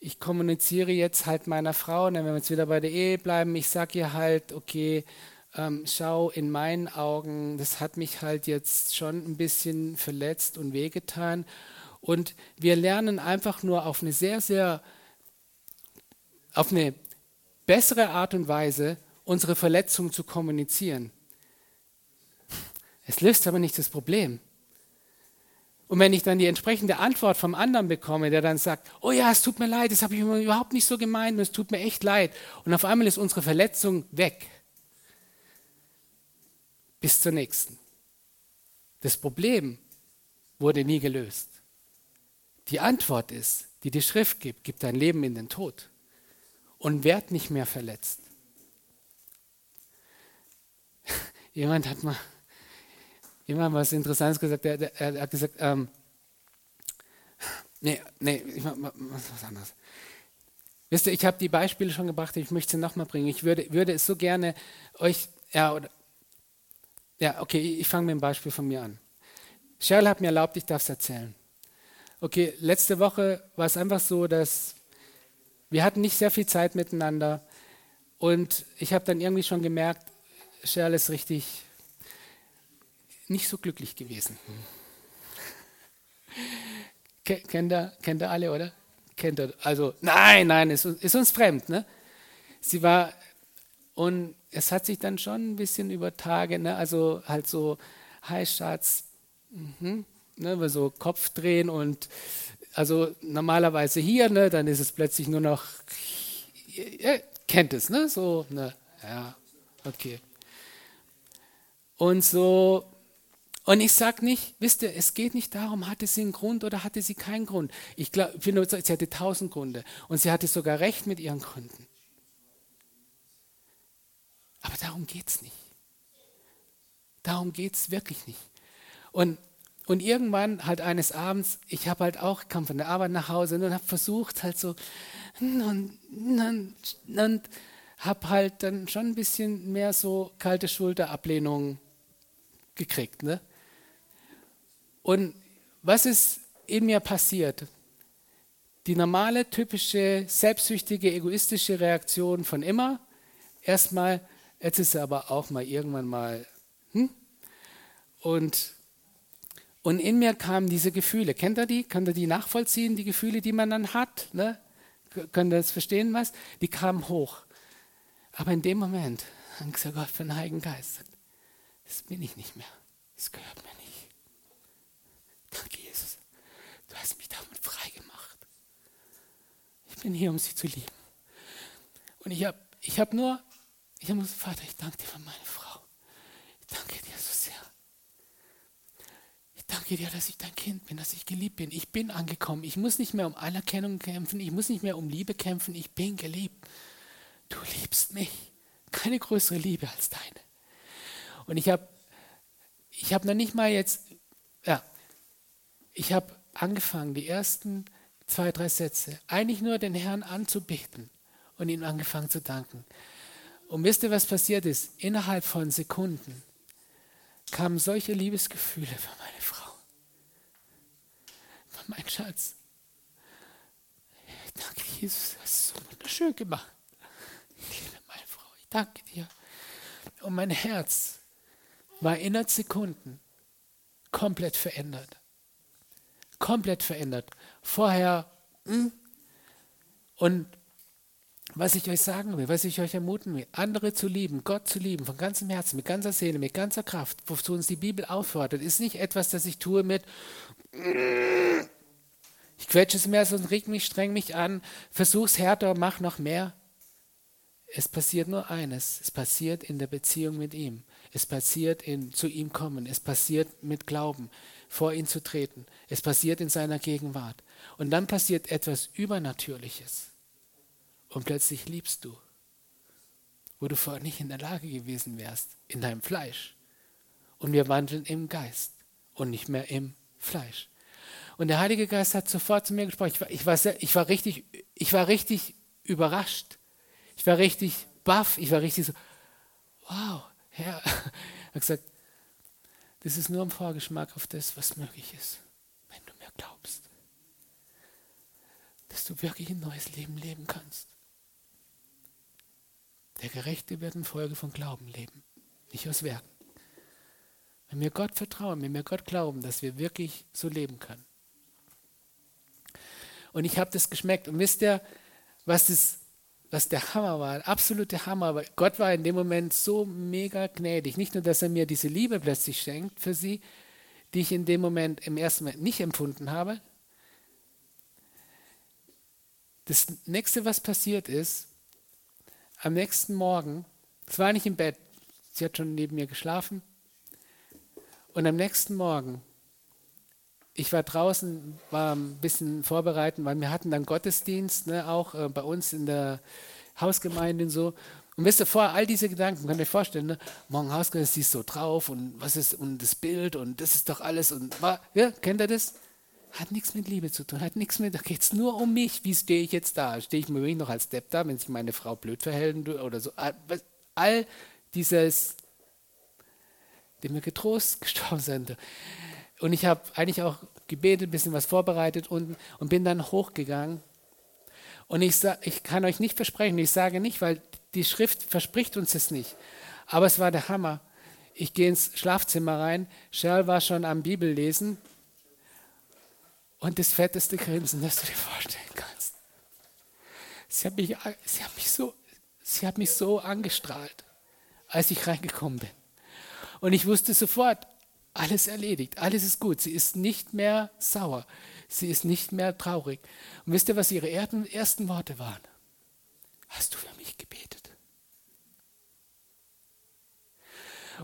ich kommuniziere jetzt halt meiner Frau, und dann werden wir jetzt wieder bei der Ehe bleiben, ich sage ihr halt, okay, ähm, schau, in meinen Augen, das hat mich halt jetzt schon ein bisschen verletzt und wehgetan. Und wir lernen einfach nur auf eine sehr, sehr, auf eine bessere Art und Weise, unsere Verletzung zu kommunizieren. Es löst aber nicht das Problem. Und wenn ich dann die entsprechende Antwort vom anderen bekomme, der dann sagt, oh ja, es tut mir leid, das habe ich überhaupt nicht so gemeint und es tut mir echt leid. Und auf einmal ist unsere Verletzung weg. Bis zur nächsten. Das Problem wurde nie gelöst. Die Antwort ist, die die Schrift gibt, gibt dein Leben in den Tod und werd nicht mehr verletzt. Jemand hat mal jemand was Interessantes gesagt. Er, er, er hat gesagt, ähm, nee, nee, ich mach, was anderes. Wisst ihr, ich habe die Beispiele schon gebracht, ich möchte sie nochmal bringen. Ich würde, würde es so gerne euch, ja, oder, ja, okay, ich fange mit dem Beispiel von mir an. Cheryl hat mir erlaubt, ich darf es erzählen. Okay, letzte Woche war es einfach so, dass wir hatten nicht sehr viel Zeit miteinander und ich habe dann irgendwie schon gemerkt, Cheryl ist richtig nicht so glücklich gewesen. [LAUGHS] Kennt ihr, kennt ihr alle, oder? Kennt ihr? Also, nein, nein, ist, ist uns fremd. Ne? Sie war, und es hat sich dann schon ein bisschen über Tage, ne? also halt so, hi Schatz, mhm, ne? so Kopf drehen und also normalerweise hier, ne? dann ist es plötzlich nur noch, ihr kennt es, ne? so, ne? ja, okay. Und so und ich sage nicht, wisst ihr, es geht nicht darum, hatte sie einen Grund oder hatte sie keinen Grund. Ich glaube, sie hatte tausend Gründe und sie hatte sogar recht mit ihren Gründen. Aber darum geht es nicht. Darum geht es wirklich nicht. Und, und irgendwann halt eines Abends, ich habe halt auch, kam von der Arbeit nach Hause und habe versucht halt so und, und, und habe halt dann schon ein bisschen mehr so kalte Schulterablehnung gekriegt. Ne? Und was ist in mir passiert? Die normale, typische, selbstsüchtige, egoistische Reaktion von immer. Erstmal, jetzt ist er aber auch mal irgendwann mal. Hm? Und, und in mir kamen diese Gefühle. Kennt ihr die? Könnt ihr die nachvollziehen, die Gefühle, die man dann hat? Ne? Könnt ihr das verstehen, was? Die kamen hoch. Aber in dem Moment hat gesagt, Gott für den Heiligen Geist, das bin ich nicht mehr. Das gehört mir nicht. Danke, Jesus. Du hast mich damit frei gemacht. Ich bin hier, um sie zu lieben. Und ich habe ich hab nur, ich habe nur Vater, ich danke dir für meine Frau. Ich danke dir so sehr. Ich danke dir, dass ich dein Kind bin, dass ich geliebt bin. Ich bin angekommen. Ich muss nicht mehr um Anerkennung kämpfen. Ich muss nicht mehr um Liebe kämpfen. Ich bin geliebt. Du liebst mich. Keine größere Liebe als deine. Und ich habe ich hab noch nicht mal jetzt, ja, ich habe angefangen, die ersten zwei, drei Sätze, eigentlich nur den Herrn anzubeten und ihm angefangen zu danken. Und wisst ihr, was passiert ist? Innerhalb von Sekunden kamen solche Liebesgefühle für meine Frau. Für meinen Schatz. Ich danke Jesus, das ist so wunderschön gemacht. Ich liebe meine Frau, ich danke dir. Und mein Herz war innerhalb Sekunden komplett verändert komplett verändert. Vorher, hm? und was ich euch sagen will, was ich euch ermuten will, andere zu lieben, Gott zu lieben, von ganzem Herzen, mit ganzer Seele, mit ganzer Kraft, wozu uns die Bibel auffordert, ist nicht etwas, das ich tue mit, ich quetsche es mehr, sonst reg mich, streng mich an, versuch's härter, mach noch mehr. Es passiert nur eines, es passiert in der Beziehung mit ihm. Es passiert in zu ihm kommen, es passiert mit Glauben vor ihn zu treten. Es passiert in seiner Gegenwart. Und dann passiert etwas Übernatürliches. Und plötzlich liebst du, wo du vorher nicht in der Lage gewesen wärst, in deinem Fleisch. Und wir wandeln im Geist und nicht mehr im Fleisch. Und der Heilige Geist hat sofort zu mir gesprochen. Ich war, ich war, sehr, ich war, richtig, ich war richtig überrascht. Ich war richtig baff. Ich war richtig so, wow, Herr. Er [LAUGHS] hat gesagt, das ist nur ein Vorgeschmack auf das, was möglich ist, wenn du mir glaubst. Dass du wirklich ein neues Leben leben kannst. Der Gerechte wird in Folge von Glauben leben, nicht aus Werken. Wenn wir Gott vertrauen, wenn wir Gott glauben, dass wir wirklich so leben können. Und ich habe das geschmeckt. Und wisst ihr, was das was der Hammer war, absolute Hammer. Aber Gott war in dem Moment so mega gnädig. Nicht nur, dass er mir diese Liebe plötzlich schenkt für sie, die ich in dem Moment im ersten Moment nicht empfunden habe. Das nächste, was passiert ist, am nächsten Morgen, es war nicht im Bett, sie hat schon neben mir geschlafen, und am nächsten Morgen, ich war draußen, war ein bisschen vorbereiten, weil wir hatten dann Gottesdienst, ne, auch äh, bei uns in der Hausgemeinde und so. Und wisst ihr, vor all diese Gedanken, könnt ihr euch vorstellen, ne? morgen Hausgemeinde, siehst so drauf und was ist, und das Bild und das ist doch alles und, ja, kennt ihr das? Hat nichts mit Liebe zu tun, hat nichts mit, da geht es nur um mich, wie stehe ich jetzt da? Stehe ich mir wirklich noch als Depp da, wenn sich meine Frau blöd verhält oder so? All dieses, dem wir getrost [LAUGHS] gestorben sind. Und ich habe eigentlich auch gebetet, ein bisschen was vorbereitet und, und bin dann hochgegangen. Und ich, ich kann euch nicht versprechen, ich sage nicht, weil die Schrift verspricht uns es nicht. Aber es war der Hammer. Ich gehe ins Schlafzimmer rein, Cheryl war schon am Bibellesen und das fetteste Grinsen, das du dir vorstellen kannst. Sie hat mich, sie hat mich, so, sie hat mich so angestrahlt, als ich reingekommen bin. Und ich wusste sofort, alles erledigt, alles ist gut. Sie ist nicht mehr sauer, sie ist nicht mehr traurig. Und wisst ihr, was ihre ersten Worte waren? Hast du für mich gebetet?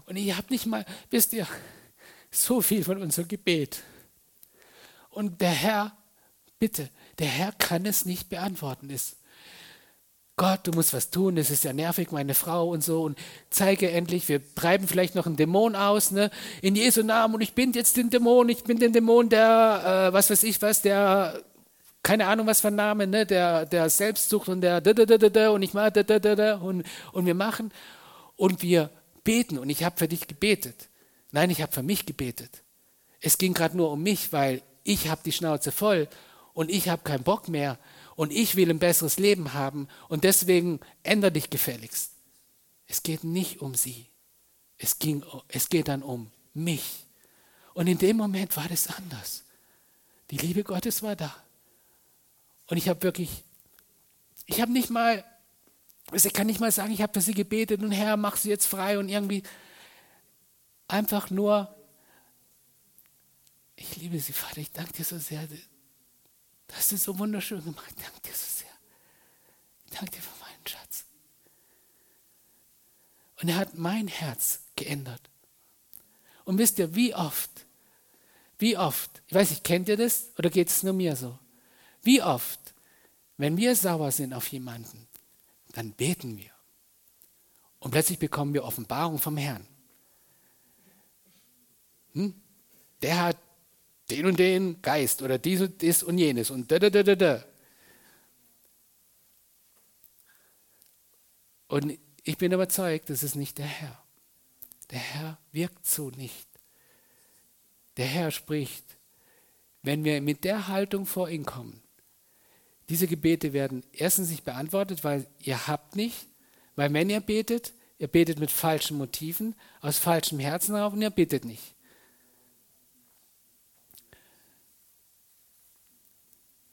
Und ich habe nicht mal, wisst ihr, so viel von unserem Gebet. Und der Herr, bitte, der Herr kann es nicht beantworten. Ist Gott, du musst was tun, das ist ja nervig, meine Frau und so. Und zeige endlich, wir treiben vielleicht noch einen Dämon aus, ne? In Jesu Namen. Und ich bin jetzt den Dämon, ich bin den Dämon, der, äh, was weiß ich was, der, keine Ahnung was für ein Name, ne? Der, der Selbstsucht und der da, da, da, da, und ich mache da, da, da, da, und, und wir machen. Und wir beten. Und ich habe für dich gebetet. Nein, ich habe für mich gebetet. Es ging gerade nur um mich, weil ich habe die Schnauze voll und ich habe keinen Bock mehr und ich will ein besseres Leben haben und deswegen ändere dich gefälligst. Es geht nicht um sie. Es, ging, es geht dann um mich. Und in dem Moment war das anders. Die Liebe Gottes war da. Und ich habe wirklich, ich habe nicht mal, ich kann nicht mal sagen, ich habe für sie gebetet und Herr, mach sie jetzt frei und irgendwie einfach nur, ich liebe sie, Vater, ich danke dir so sehr, Du hast es so wunderschön gemacht. Danke dir so sehr. Ich danke dir für meinen Schatz. Und er hat mein Herz geändert. Und wisst ihr, wie oft, wie oft, ich weiß nicht, kennt ihr das oder geht es nur mir so? Wie oft, wenn wir sauer sind auf jemanden, dann beten wir. Und plötzlich bekommen wir Offenbarung vom Herrn. Hm? Der hat den und den Geist oder dies und das und jenes und da, da, da, da, da. Und ich bin überzeugt, das ist nicht der Herr. Der Herr wirkt so nicht. Der Herr spricht, wenn wir mit der Haltung vor ihn kommen. Diese Gebete werden erstens nicht beantwortet, weil ihr habt nicht, weil wenn ihr betet, ihr betet mit falschen Motiven, aus falschem Herzen auf und ihr bittet nicht.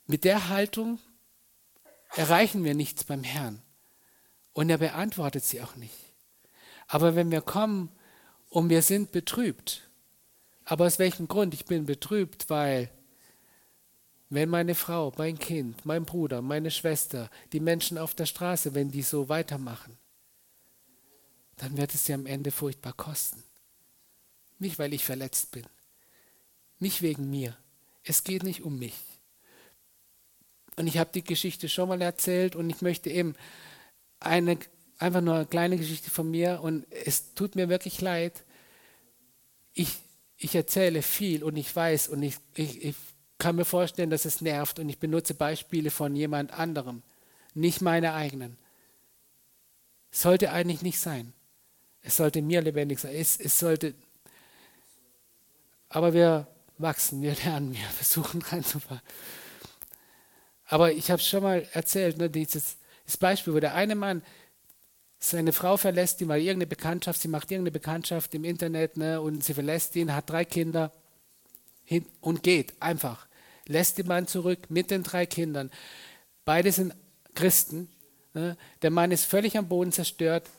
Mit der Haltung erreichen wir nichts beim Herrn. Und er beantwortet sie auch nicht. Aber wenn wir kommen und wir sind betrübt, aber aus welchem Grund? Ich bin betrübt, weil wenn meine Frau, mein Kind, mein Bruder, meine Schwester, die Menschen auf der Straße, wenn die so weitermachen, dann wird es sie am Ende furchtbar kosten. Nicht, weil ich verletzt bin. Nicht wegen mir. Es geht nicht um mich. Und ich habe die Geschichte schon mal erzählt und ich möchte eben eine, einfach nur eine kleine Geschichte von mir und es tut mir wirklich leid. Ich, ich erzähle viel und ich weiß und ich, ich, ich kann mir vorstellen, dass es nervt und ich benutze Beispiele von jemand anderem, nicht meine eigenen. Sollte eigentlich nicht sein. Es sollte mir lebendig sein. Es, es sollte. Aber wir wachsen, wir lernen, wir [LAUGHS] versuchen reinzufahren. Aber ich habe es schon mal erzählt, ne, dieses Beispiel, wo der eine Mann seine Frau verlässt ihn, weil irgendeine Bekanntschaft, sie macht irgendeine Bekanntschaft im Internet ne, und sie verlässt ihn, hat drei Kinder hin und geht einfach. Lässt den Mann zurück mit den drei Kindern. Beide sind Christen. Ne. Der Mann ist völlig am Boden zerstört.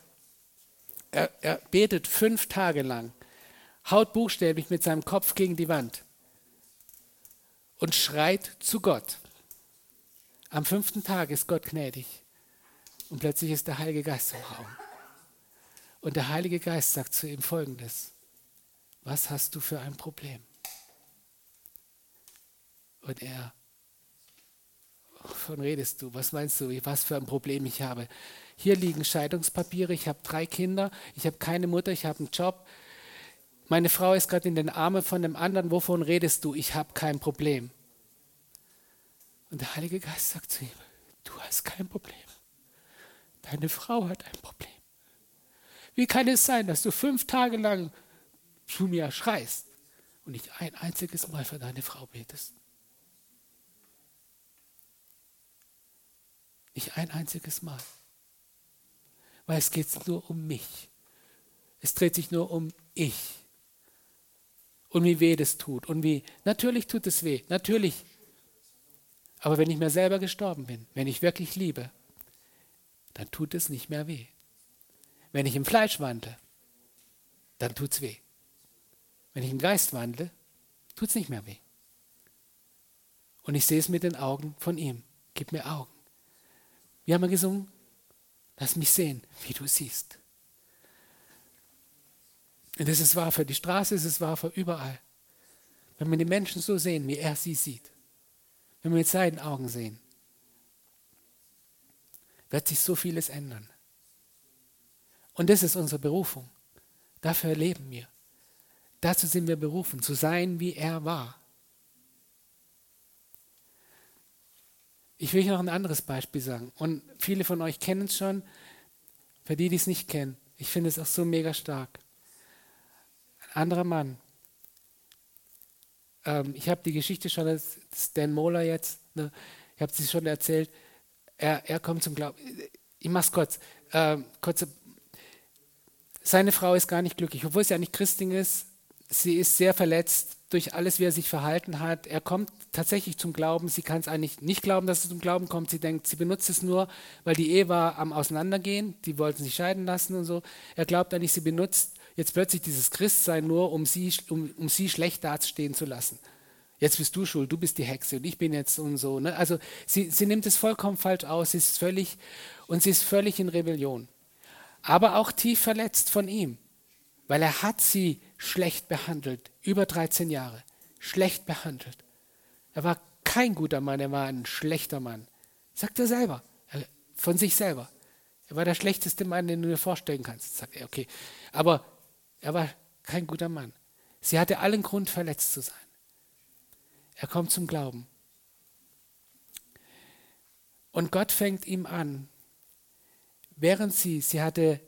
Er, er betet fünf Tage lang, haut buchstäblich mit seinem Kopf gegen die Wand und schreit zu Gott. Am fünften Tag ist Gott gnädig und plötzlich ist der Heilige Geist im Raum. Und der Heilige Geist sagt zu ihm folgendes, was hast du für ein Problem? Und er, wovon redest du? Was meinst du, was für ein Problem ich habe? Hier liegen Scheidungspapiere, ich habe drei Kinder, ich habe keine Mutter, ich habe einen Job. Meine Frau ist gerade in den Armen von dem anderen, wovon redest du? Ich habe kein Problem. Und der Heilige Geist sagt zu ihm, du hast kein Problem. Deine Frau hat ein Problem. Wie kann es sein, dass du fünf Tage lang zu mir schreist und nicht ein einziges Mal für deine Frau betest. Nicht ein einziges Mal. Weil es geht nur um mich. Es dreht sich nur um ich. Und wie weh das tut. Und wie, natürlich tut es weh, natürlich. Aber wenn ich mir selber gestorben bin, wenn ich wirklich liebe, dann tut es nicht mehr weh. Wenn ich im Fleisch wandle, dann tut es weh. Wenn ich im Geist wandle, tut es nicht mehr weh. Und ich sehe es mit den Augen von ihm. Gib mir Augen. Wie haben wir gesungen? Lass mich sehen, wie du siehst. Und das ist wahr für die Straße, es ist wahr für überall. Wenn wir die Menschen so sehen, wie er sie sieht, wenn wir mit seinen Augen sehen, wird sich so vieles ändern. Und das ist unsere Berufung. Dafür leben wir. Dazu sind wir berufen, zu sein, wie er war. Ich will noch ein anderes Beispiel sagen. Und viele von euch kennen es schon. Für die, die es nicht kennen, ich finde es auch so mega stark. Ein anderer Mann. Ähm, ich habe die Geschichte schon, das ist Dan Moller jetzt, ne? ich habe sie schon erzählt. Er, er kommt zum Glauben. Ich mache es kurz. Ähm, kurze seine Frau ist gar nicht glücklich, obwohl sie ja nicht Christin ist. Sie ist sehr verletzt durch alles, wie er sich verhalten hat. Er kommt tatsächlich zum Glauben. Sie kann es eigentlich nicht glauben, dass er zum Glauben kommt. Sie denkt, sie benutzt es nur, weil die Ehe war am Auseinandergehen. Die wollten sich scheiden lassen und so. Er glaubt eigentlich, sie benutzt jetzt plötzlich dieses Christsein nur, um sie, um, um sie schlecht dastehen zu lassen. Jetzt bist du schuld, du bist die Hexe und ich bin jetzt und so. Ne? Also sie, sie nimmt es vollkommen falsch aus. Sie ist völlig und sie ist völlig in Rebellion aber auch tief verletzt von ihm, weil er hat sie schlecht behandelt, über 13 Jahre, schlecht behandelt. Er war kein guter Mann, er war ein schlechter Mann. Sagt er selber, von sich selber. Er war der schlechteste Mann, den du dir vorstellen kannst. Sagt er, okay. Aber er war kein guter Mann. Sie hatte allen Grund, verletzt zu sein. Er kommt zum Glauben. Und Gott fängt ihm an, während sie, sie hatte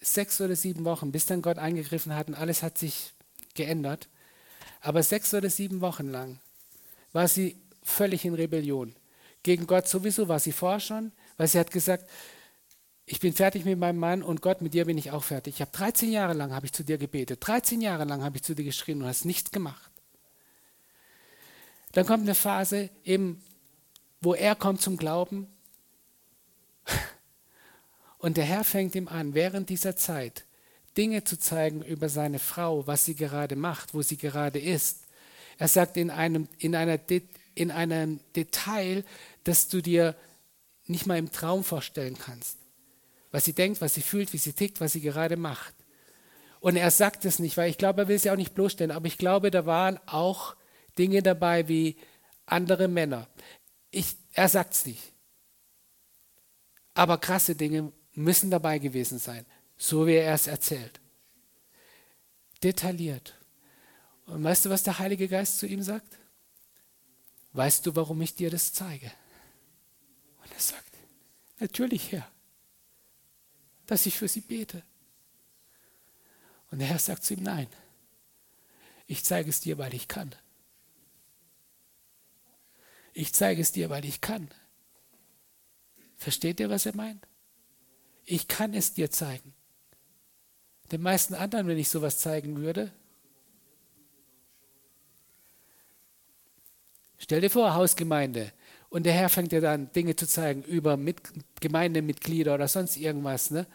sechs oder sieben Wochen, bis dann Gott eingegriffen hat und alles hat sich geändert, aber sechs oder sieben Wochen lang war sie völlig in Rebellion. Gegen Gott sowieso war sie vorher schon, weil sie hat gesagt, ich bin fertig mit meinem Mann und Gott, mit dir bin ich auch fertig. Ich habe 13 Jahre lang habe ich zu dir gebetet, 13 Jahre lang habe ich zu dir geschrien und hast nichts gemacht. Dann kommt eine Phase eben, wo er kommt zum Glauben [LAUGHS] und der Herr fängt ihm an, während dieser Zeit Dinge zu zeigen über seine Frau, was sie gerade macht, wo sie gerade ist. Er sagt in einem, in einer, in einem Detail, das du dir nicht mal im Traum vorstellen kannst. Was sie denkt, was sie fühlt, wie sie tickt, was sie gerade macht. Und er sagt es nicht, weil ich glaube, er will sie auch nicht bloßstellen, aber ich glaube, da waren auch Dinge dabei wie andere Männer. Ich, er sagt es nicht. Aber krasse Dinge müssen dabei gewesen sein, so wie er es erzählt. Detailliert. Und weißt du, was der Heilige Geist zu ihm sagt? Weißt du, warum ich dir das zeige? Und er sagt, natürlich Herr, dass ich für sie bete. Und der Herr sagt zu ihm, nein, ich zeige es dir, weil ich kann. Ich zeige es dir, weil ich kann. Versteht ihr, was er meint? Ich kann es dir zeigen. Den meisten anderen, wenn ich sowas zeigen würde, Stell dir vor, Hausgemeinde. Und der Herr fängt dir dann Dinge zu zeigen über Mit Gemeindemitglieder oder sonst irgendwas. Ne?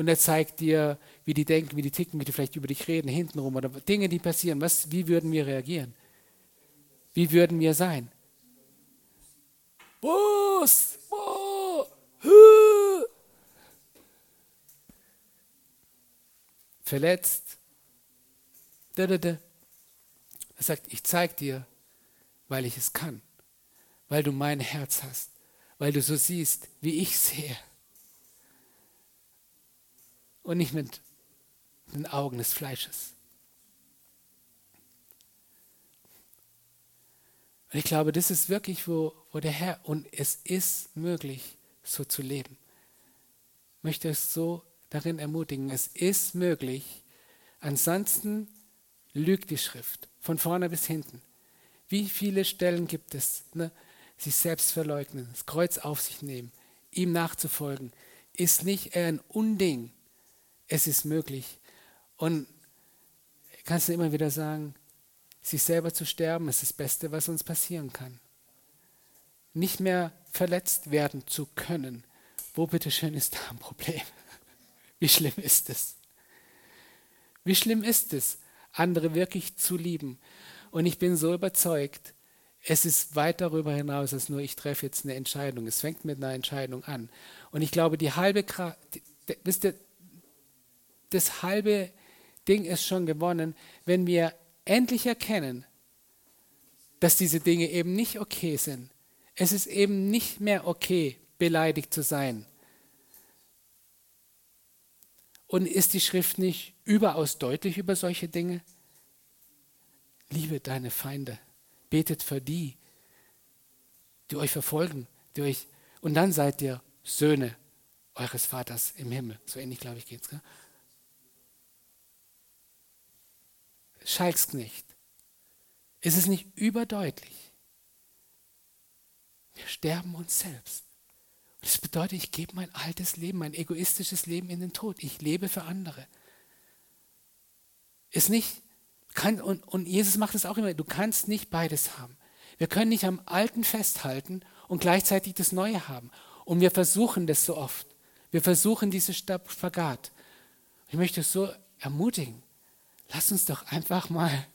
Und er zeigt dir, wie die denken, wie die ticken, wie die vielleicht über dich reden, hintenrum oder Dinge, die passieren. Was, wie würden wir reagieren? Wie würden wir sein? Was? Oh, verletzt. Er sagt, ich zeig dir, weil ich es kann, weil du mein Herz hast, weil du so siehst, wie ich sehe. Und nicht mit den Augen des Fleisches. Und ich glaube, das ist wirklich, wo, wo der Herr, und es ist möglich, so zu leben. Ich möchte es so darin ermutigen, es ist möglich. Ansonsten lügt die Schrift, von vorne bis hinten. Wie viele Stellen gibt es? Ne? Sich selbst verleugnen, das Kreuz auf sich nehmen, ihm nachzufolgen, ist nicht eher ein Unding. Es ist möglich. Und kannst du immer wieder sagen, sich selber zu sterben ist das Beste, was uns passieren kann. Nicht mehr verletzt werden zu können. Wo bitteschön ist da ein Problem? [LAUGHS] Wie schlimm ist es? Wie schlimm ist es, andere wirklich zu lieben? Und ich bin so überzeugt, es ist weit darüber hinaus, als nur ich treffe jetzt eine Entscheidung. Es fängt mit einer Entscheidung an. Und ich glaube, die halbe Kraft, wisst ihr, das halbe Ding ist schon gewonnen, wenn wir endlich erkennen, dass diese Dinge eben nicht okay sind. Es ist eben nicht mehr okay, beleidigt zu sein. Und ist die Schrift nicht überaus deutlich über solche Dinge? Liebe deine Feinde, betet für die, die euch verfolgen, die euch, und dann seid ihr Söhne eures Vaters im Himmel. So ähnlich, glaube ich, geht es. Schalksknecht. Ist es nicht überdeutlich? Wir sterben uns selbst. Das bedeutet, ich gebe mein altes Leben, mein egoistisches Leben in den Tod. Ich lebe für andere. Ist nicht, kann, und, und Jesus macht es auch immer, du kannst nicht beides haben. Wir können nicht am Alten festhalten und gleichzeitig das Neue haben. Und wir versuchen das so oft. Wir versuchen diese Spagat. Ich möchte es so ermutigen. Lass uns doch einfach mal,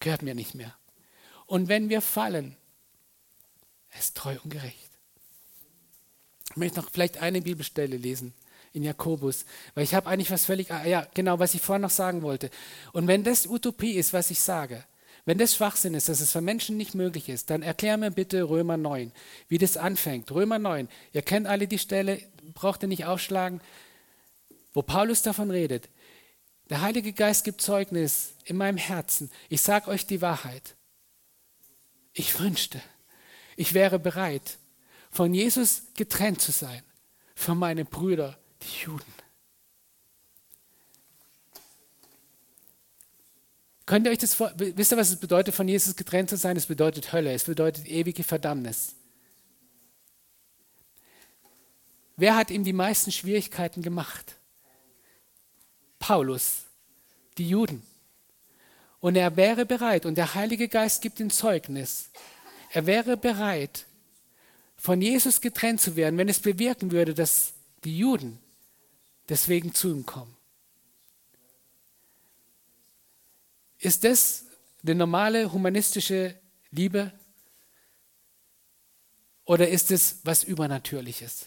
gehört mir nicht mehr. Und wenn wir fallen, er ist treu und gerecht. Ich möchte noch vielleicht eine Bibelstelle lesen in Jakobus, weil ich habe eigentlich was völlig, ah, ja, genau, was ich vorhin noch sagen wollte. Und wenn das Utopie ist, was ich sage, wenn das Schwachsinn ist, dass es für Menschen nicht möglich ist, dann erklär mir bitte Römer 9, wie das anfängt. Römer 9, ihr kennt alle die Stelle, braucht ihr nicht aufschlagen, wo Paulus davon redet. Der Heilige Geist gibt Zeugnis in meinem Herzen. Ich sage euch die Wahrheit. Ich wünschte, ich wäre bereit, von Jesus getrennt zu sein, für meine Brüder, die Juden. Könnt ihr euch das vor, wisst ihr, was es bedeutet, von Jesus getrennt zu sein? Es bedeutet Hölle, es bedeutet ewige Verdammnis. Wer hat ihm die meisten Schwierigkeiten gemacht? Paulus, die Juden. Und er wäre bereit, und der Heilige Geist gibt ihm Zeugnis, er wäre bereit, von Jesus getrennt zu werden, wenn es bewirken würde, dass die Juden deswegen zu ihm kommen. Ist das eine normale humanistische Liebe? Oder ist es was Übernatürliches?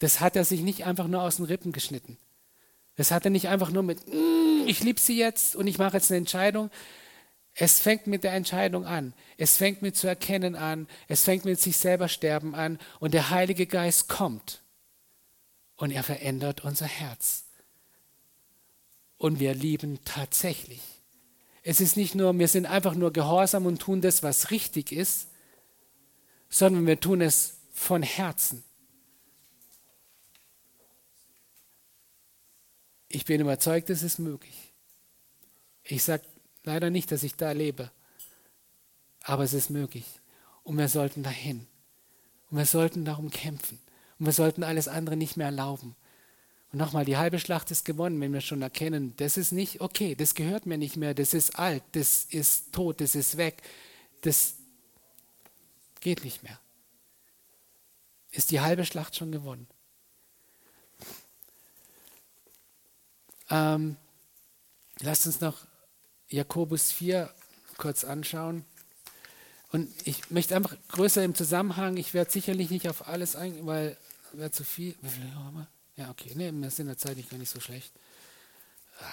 Das hat er sich nicht einfach nur aus den Rippen geschnitten. Das hat er nicht einfach nur mit, mm, ich liebe sie jetzt und ich mache jetzt eine Entscheidung, es fängt mit der Entscheidung an. Es fängt mit zu erkennen an. Es fängt mit sich selber sterben an. Und der Heilige Geist kommt. Und er verändert unser Herz. Und wir lieben tatsächlich. Es ist nicht nur, wir sind einfach nur gehorsam und tun das, was richtig ist, sondern wir tun es von Herzen. Ich bin überzeugt, es ist möglich. Ich sage Leider nicht, dass ich da lebe. Aber es ist möglich. Und wir sollten dahin. Und wir sollten darum kämpfen. Und wir sollten alles andere nicht mehr erlauben. Und nochmal, die halbe Schlacht ist gewonnen, wenn wir schon erkennen, das ist nicht okay, das gehört mir nicht mehr, das ist alt, das ist tot, das ist weg, das geht nicht mehr. Ist die halbe Schlacht schon gewonnen. Ähm, lasst uns noch Jakobus 4 kurz anschauen. Und ich möchte einfach größer im Zusammenhang, ich werde sicherlich nicht auf alles eingehen, weil wäre zu viel. Wie viel haben wir? Ja, okay, ne, wir sind in der Zeit nicht gar nicht so schlecht. Ah,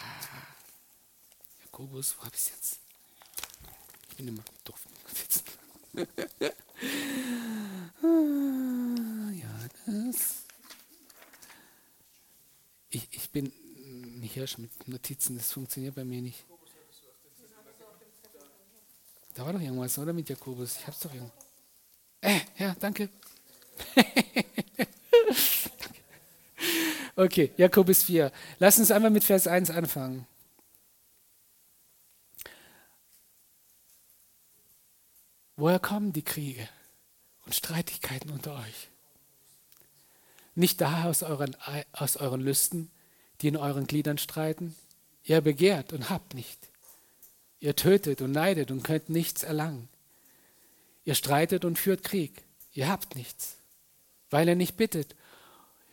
Jakobus, wo habe ich es jetzt? Ich bin immer doof. [LAUGHS] Ah, ja, das. Ich, ich bin wie Hirsch mit Notizen, das funktioniert bei mir nicht. Da war doch irgendwas, oder mit Jakobus? Ich hab's doch irgendwo. Äh, ja, danke. [LAUGHS] okay, Jakobus 4. Lass uns einmal mit Vers 1 anfangen. Woher kommen die Kriege und Streitigkeiten unter euch? Nicht da aus euren, aus euren Lüsten, die in euren Gliedern streiten? Ihr begehrt und habt nicht. Ihr tötet und neidet und könnt nichts erlangen. Ihr streitet und führt Krieg. Ihr habt nichts, weil ihr nicht bittet.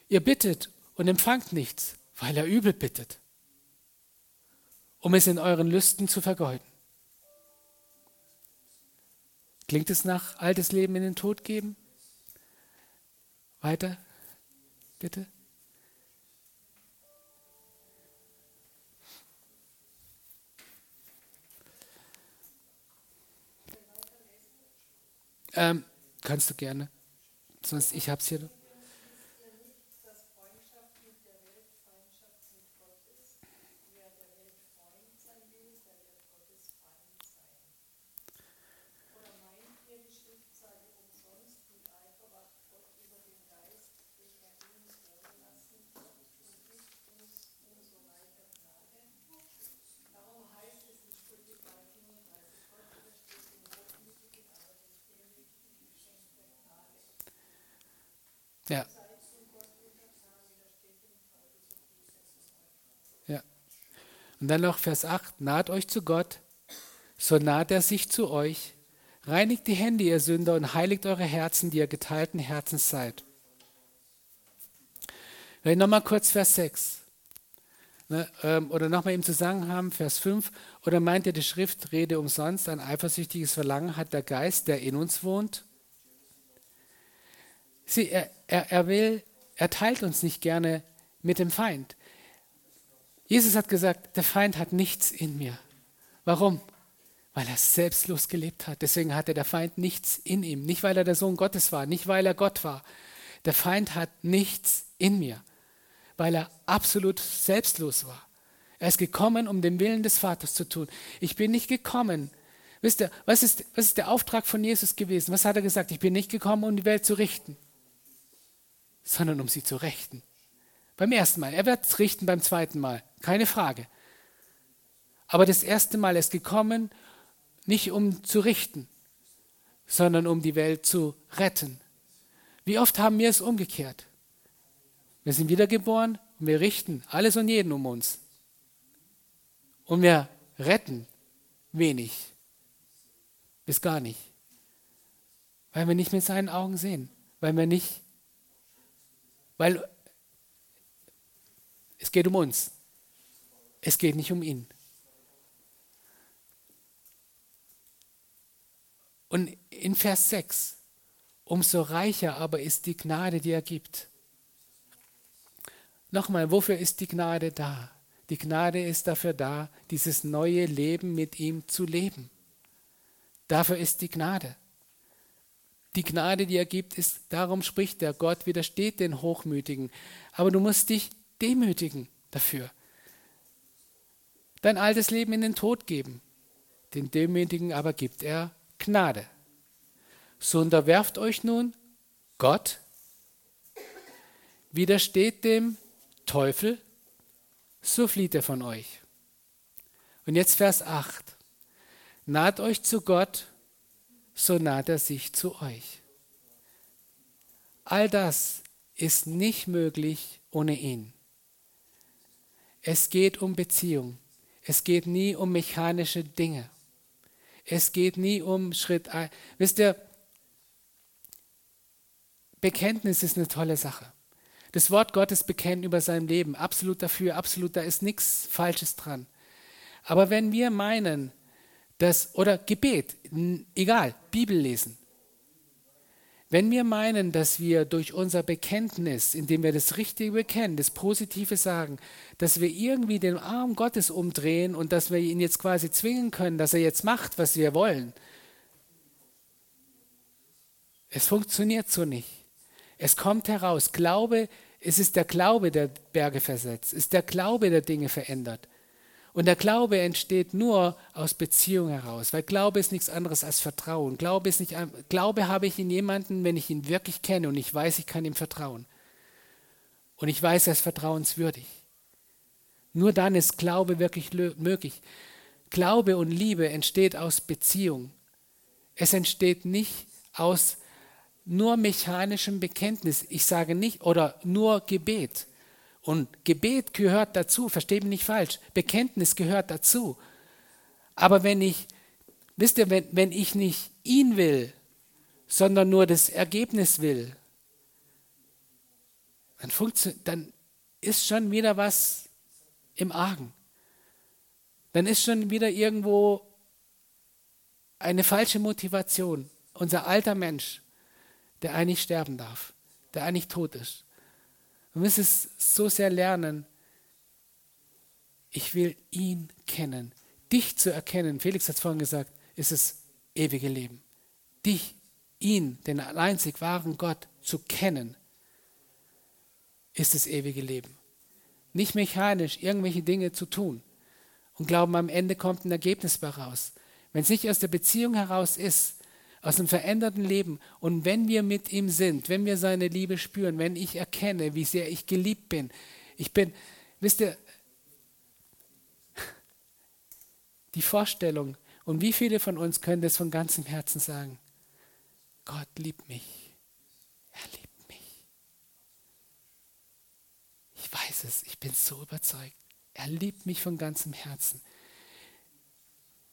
Ihr bittet und empfangt nichts, weil er übel bittet, um es in euren Lüsten zu vergeuden. Klingt es nach altes Leben in den Tod geben? Weiter, bitte. Ähm, kannst du gerne. Sonst ich hab's hier. Ja. Ja. Und dann noch Vers 8, naht euch zu Gott, so naht er sich zu euch. Reinigt die Hände, ihr Sünder, und heiligt eure Herzen, die ihr geteilten Herzens seid. Vielleicht nochmal kurz Vers 6. Ne, ähm, oder nochmal im Zusammenhang Vers 5. Oder meint ihr die Schrift, rede umsonst, ein eifersüchtiges Verlangen hat der Geist, der in uns wohnt? Sie, er, er, er will, er teilt uns nicht gerne mit dem Feind. Jesus hat gesagt, der Feind hat nichts in mir. Warum? Weil er selbstlos gelebt hat. Deswegen hatte der Feind nichts in ihm. Nicht, weil er der Sohn Gottes war, nicht, weil er Gott war. Der Feind hat nichts in mir, weil er absolut selbstlos war. Er ist gekommen, um den Willen des Vaters zu tun. Ich bin nicht gekommen. Wisst ihr, was ist, was ist der Auftrag von Jesus gewesen? Was hat er gesagt? Ich bin nicht gekommen, um die Welt zu richten sondern um sie zu richten. Beim ersten Mal. Er wird es richten beim zweiten Mal, keine Frage. Aber das erste Mal ist gekommen, nicht um zu richten, sondern um die Welt zu retten. Wie oft haben wir es umgekehrt? Wir sind wiedergeboren und wir richten alles und jeden um uns. Und wir retten wenig bis gar nicht. Weil wir nicht mit seinen Augen sehen, weil wir nicht weil es geht um uns. Es geht nicht um ihn. Und in Vers 6, umso reicher aber ist die Gnade, die er gibt. Nochmal, wofür ist die Gnade da? Die Gnade ist dafür da, dieses neue Leben mit ihm zu leben. Dafür ist die Gnade. Die Gnade, die er gibt, ist, darum spricht der Gott, widersteht den Hochmütigen. Aber du musst dich demütigen dafür. Dein altes Leben in den Tod geben. Den Demütigen aber gibt er Gnade. So unterwerft euch nun Gott, widersteht dem Teufel, so flieht er von euch. Und jetzt Vers 8. Naht euch zu Gott, so naht er sich zu euch. All das ist nicht möglich ohne ihn. Es geht um Beziehung. Es geht nie um mechanische Dinge. Es geht nie um Schritt ein. Wisst ihr, Bekenntnis ist eine tolle Sache. Das Wort Gottes bekennen über sein Leben, absolut dafür, absolut, da ist nichts Falsches dran. Aber wenn wir meinen, das, oder Gebet, egal, Bibel lesen. Wenn wir meinen, dass wir durch unser Bekenntnis, indem wir das Richtige bekennen, das Positive sagen, dass wir irgendwie den Arm Gottes umdrehen und dass wir ihn jetzt quasi zwingen können, dass er jetzt macht, was wir wollen, es funktioniert so nicht. Es kommt heraus. Glaube, es ist der Glaube, der Berge versetzt. Es ist der Glaube, der Dinge verändert. Und der Glaube entsteht nur aus Beziehung heraus, weil Glaube ist nichts anderes als Vertrauen. Glaube, ist nicht, Glaube habe ich in jemanden, wenn ich ihn wirklich kenne und ich weiß, ich kann ihm vertrauen. Und ich weiß, er ist vertrauenswürdig. Nur dann ist Glaube wirklich möglich. Glaube und Liebe entsteht aus Beziehung. Es entsteht nicht aus nur mechanischem Bekenntnis. Ich sage nicht, oder nur Gebet. Und Gebet gehört dazu, versteht mich nicht falsch. Bekenntnis gehört dazu. Aber wenn ich, wisst ihr, wenn, wenn ich nicht ihn will, sondern nur das Ergebnis will, dann, dann ist schon wieder was im Argen. Dann ist schon wieder irgendwo eine falsche Motivation. Unser alter Mensch, der eigentlich sterben darf, der eigentlich tot ist. Wir müssen es so sehr lernen. Ich will ihn kennen. Dich zu erkennen, Felix hat es vorhin gesagt, ist das ewige Leben. Dich, ihn, den einzig wahren Gott zu kennen, ist das ewige Leben. Nicht mechanisch irgendwelche Dinge zu tun und glauben, am Ende kommt ein Ergebnis heraus. Wenn es nicht aus der Beziehung heraus ist, aus einem veränderten Leben. Und wenn wir mit ihm sind, wenn wir seine Liebe spüren, wenn ich erkenne, wie sehr ich geliebt bin, ich bin, wisst ihr, [LAUGHS] die Vorstellung, und wie viele von uns können das von ganzem Herzen sagen, Gott liebt mich, er liebt mich. Ich weiß es, ich bin so überzeugt, er liebt mich von ganzem Herzen,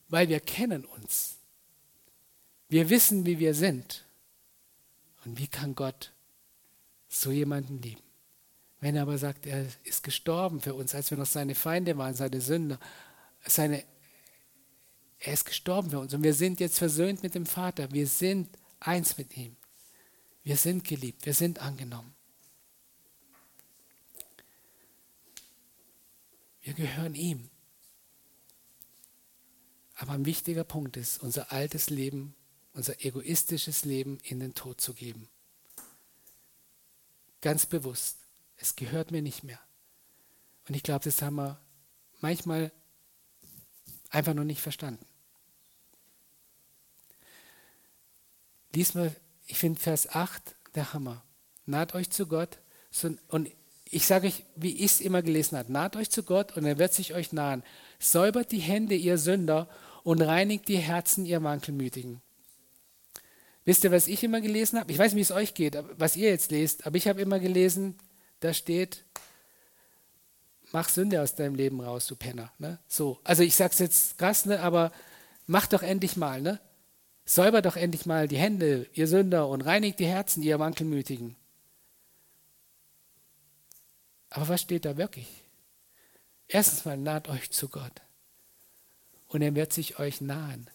weil wir kennen uns. Wir wissen, wie wir sind. Und wie kann Gott so jemanden lieben? Wenn er aber sagt, er ist gestorben für uns, als wir noch seine Feinde waren, seine Sünder, seine, er ist gestorben für uns und wir sind jetzt versöhnt mit dem Vater. Wir sind eins mit ihm. Wir sind geliebt, wir sind angenommen. Wir gehören ihm. Aber ein wichtiger Punkt ist, unser altes Leben unser egoistisches Leben in den Tod zu geben. Ganz bewusst. Es gehört mir nicht mehr. Und ich glaube, das haben wir manchmal einfach noch nicht verstanden. Lies mal, ich finde Vers 8 der Hammer. Naht euch zu Gott. Und ich sage euch, wie ich es immer gelesen habe, naht euch zu Gott und er wird sich euch nahen. Säubert die Hände, ihr Sünder, und reinigt die Herzen, ihr Wankelmütigen. Wisst ihr, was ich immer gelesen habe? Ich weiß nicht, wie es euch geht, was ihr jetzt lest, aber ich habe immer gelesen, da steht, mach Sünde aus deinem Leben raus, du Penner. Ne? So, also ich sage es jetzt krass, ne? aber mach doch endlich mal, ne? Säuber doch endlich mal die Hände, ihr Sünder, und reinigt die Herzen, ihr Wankelmütigen. Aber was steht da wirklich? Erstens mal naht euch zu Gott. Und er wird sich euch nahen.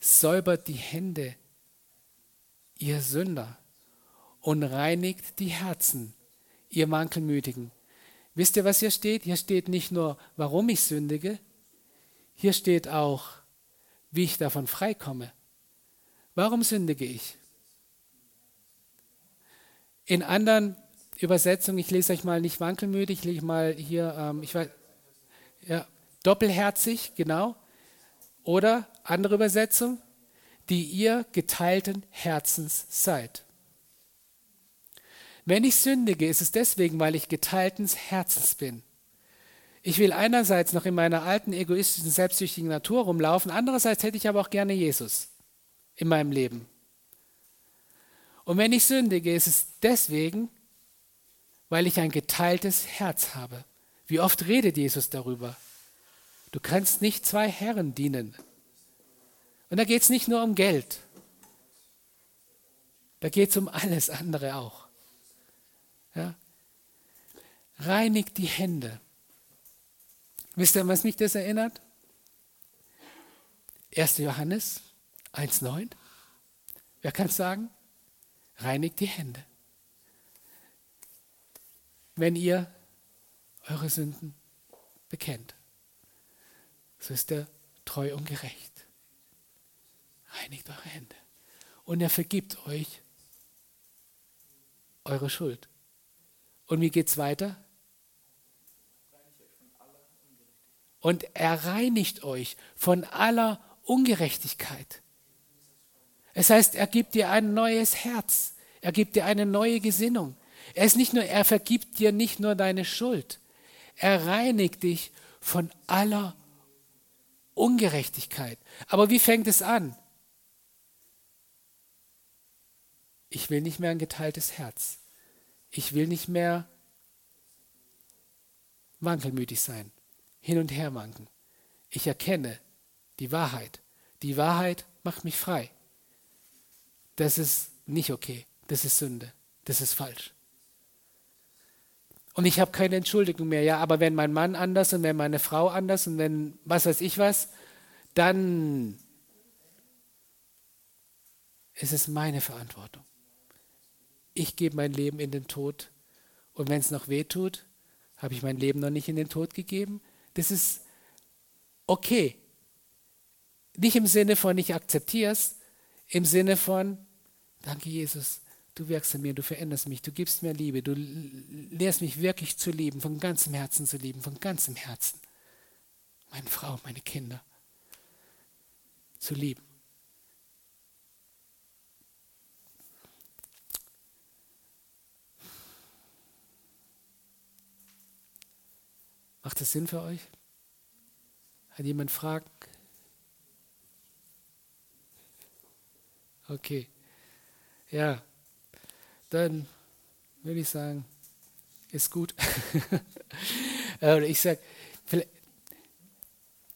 Säubert die Hände, ihr Sünder, und reinigt die Herzen, ihr Mankelmütigen. Wisst ihr, was hier steht? Hier steht nicht nur, warum ich sündige, hier steht auch, wie ich davon freikomme. Warum sündige ich? In anderen Übersetzungen, ich lese euch mal nicht wankelmütig, ich lese mal hier, ähm, ich weiß, ja, doppelherzig, genau. Oder andere Übersetzung, die ihr geteilten Herzens seid. Wenn ich sündige, ist es deswegen, weil ich geteilten Herzens bin. Ich will einerseits noch in meiner alten, egoistischen, selbstsüchtigen Natur rumlaufen, andererseits hätte ich aber auch gerne Jesus in meinem Leben. Und wenn ich sündige, ist es deswegen, weil ich ein geteiltes Herz habe. Wie oft redet Jesus darüber? Du kannst nicht zwei Herren dienen. Und da geht es nicht nur um Geld. Da geht es um alles andere auch. Ja? Reinigt die Hände. Wisst ihr, was mich das erinnert? 1. Johannes 1,9. Wer kann es sagen? Reinigt die Hände. Wenn ihr eure Sünden bekennt, so ist er treu und gerecht reinigt eure Hände. Und er vergibt euch eure Schuld. Und wie geht es weiter? Und er reinigt euch von aller Ungerechtigkeit. Es heißt, er gibt dir ein neues Herz. Er gibt dir eine neue Gesinnung. Er ist nicht nur, er vergibt dir nicht nur deine Schuld. Er reinigt dich von aller Ungerechtigkeit. Aber wie fängt es an? Ich will nicht mehr ein geteiltes Herz. Ich will nicht mehr wankelmütig sein, hin und her wanken. Ich erkenne die Wahrheit. Die Wahrheit macht mich frei. Das ist nicht okay. Das ist Sünde. Das ist falsch. Und ich habe keine Entschuldigung mehr. Ja, aber wenn mein Mann anders und wenn meine Frau anders und wenn was weiß ich was, dann ist es meine Verantwortung. Ich gebe mein Leben in den Tod und wenn es noch weh tut, habe ich mein Leben noch nicht in den Tod gegeben. Das ist okay. Nicht im Sinne von ich akzeptiere es, im Sinne von danke Jesus, du wirkst an mir, du veränderst mich, du gibst mir Liebe, du lehrst mich wirklich zu lieben, von ganzem Herzen zu lieben, von ganzem Herzen. Meine Frau, meine Kinder zu lieben. Macht das Sinn für euch? Hat jemand Fragen? Okay. Ja, dann würde ich sagen, ist gut. Oder [LAUGHS] ich sage, vielleicht,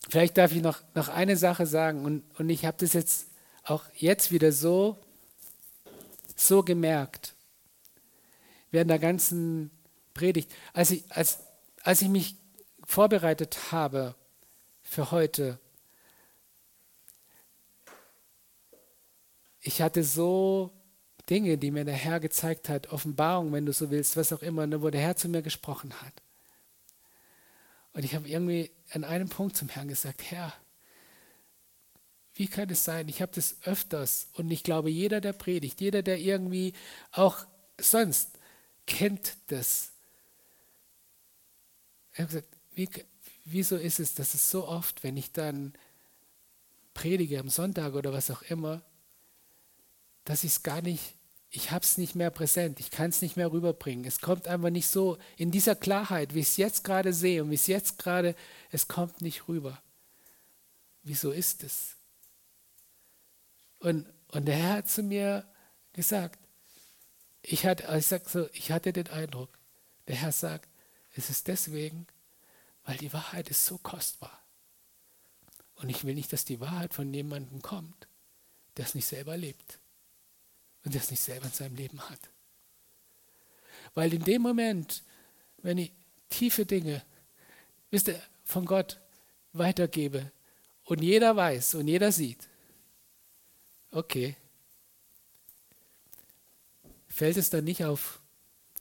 vielleicht, darf ich noch, noch eine Sache sagen und, und ich habe das jetzt auch jetzt wieder so, so gemerkt, während der ganzen Predigt, als ich, als, als ich mich vorbereitet habe für heute, ich hatte so Dinge, die mir der Herr gezeigt hat, Offenbarung, wenn du so willst, was auch immer, ne, wo der Herr zu mir gesprochen hat. Und ich habe irgendwie an einem Punkt zum Herrn gesagt, Herr, wie kann es sein? Ich habe das öfters und ich glaube, jeder, der predigt, jeder, der irgendwie auch sonst kennt das. Ich habe gesagt, wie, wieso ist es, dass es so oft, wenn ich dann predige am Sonntag oder was auch immer, dass ich es gar nicht, ich habe es nicht mehr präsent, ich kann es nicht mehr rüberbringen. Es kommt einfach nicht so in dieser Klarheit, wie ich es jetzt gerade sehe und wie es jetzt gerade, es kommt nicht rüber. Wieso ist es? Und, und der Herr hat zu mir gesagt, ich hatte, ich, sag so, ich hatte den Eindruck, der Herr sagt, es ist deswegen, weil die Wahrheit ist so kostbar. Und ich will nicht, dass die Wahrheit von jemandem kommt, der es nicht selber lebt und der es nicht selber in seinem Leben hat. Weil in dem Moment, wenn ich tiefe Dinge, wisst ihr, von Gott weitergebe und jeder weiß und jeder sieht, okay, fällt es dann nicht auf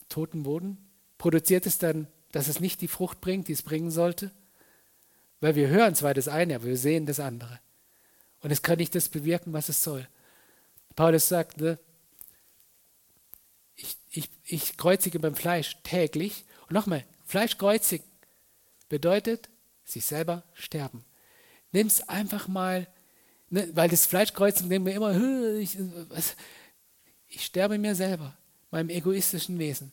toten Boden? Produziert es dann dass es nicht die Frucht bringt, die es bringen sollte? Weil wir hören zwar das eine, aber wir sehen das andere. Und es kann nicht das bewirken, was es soll. Paulus sagt, ne, ich, ich, ich kreuzige beim Fleisch täglich. Und nochmal, Fleisch kreuzigen bedeutet, sich selber sterben. Nimm es einfach mal, ne, weil das Fleischkreuzen denken wir immer, ich, ich sterbe mir selber, meinem egoistischen Wesen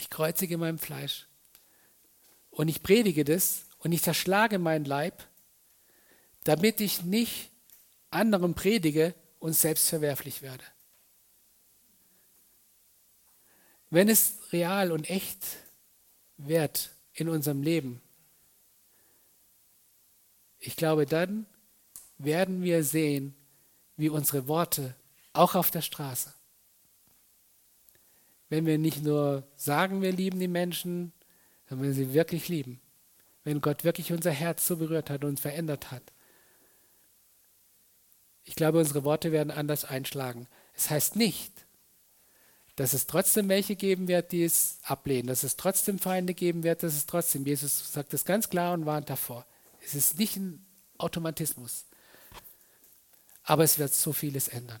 ich kreuzige mein Fleisch. Und ich predige das und ich zerschlage meinen Leib, damit ich nicht anderen predige und selbst verwerflich werde. Wenn es real und echt wird in unserem Leben, ich glaube, dann werden wir sehen, wie unsere Worte auch auf der Straße wenn wir nicht nur sagen, wir lieben die Menschen, sondern wenn wir sie wirklich lieben. Wenn Gott wirklich unser Herz so berührt hat und uns verändert hat. Ich glaube, unsere Worte werden anders einschlagen. Es heißt nicht, dass es trotzdem welche geben wird, die es ablehnen, dass es trotzdem Feinde geben wird, dass es trotzdem, Jesus sagt das ganz klar und warnt davor. Es ist nicht ein Automatismus. Aber es wird so vieles ändern.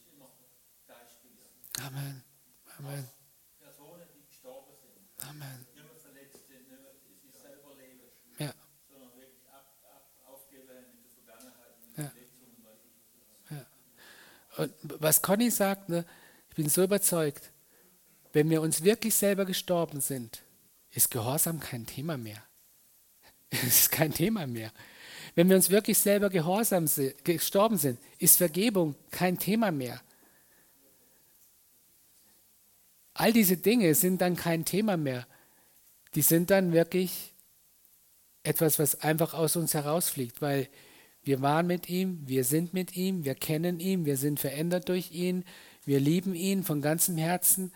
ist immer geistlich. Amen. Amen. Personen, die gestorben sind Amen. nicht mehr verletzt sind, nicht mehr sich selber leben, Ja. sondern wirklich ab, ab, aufgeben mit der Vergangenheit, mit der Ja. Verletzung und weiß ich was. Und was Conny sagt, ne, ich bin so überzeugt, wenn wir uns wirklich selber gestorben sind, ist Gehorsam kein Thema mehr. [LAUGHS] Es ist kein Thema mehr. Wenn wir uns wirklich selber gehorsam si- gestorben sind, ist Vergebung kein Thema mehr. All diese Dinge sind dann kein Thema mehr. Die sind dann wirklich etwas, was einfach aus uns herausfliegt, weil wir waren mit ihm, wir sind mit ihm, wir kennen ihn, wir sind verändert durch ihn, wir lieben ihn von ganzem Herzen,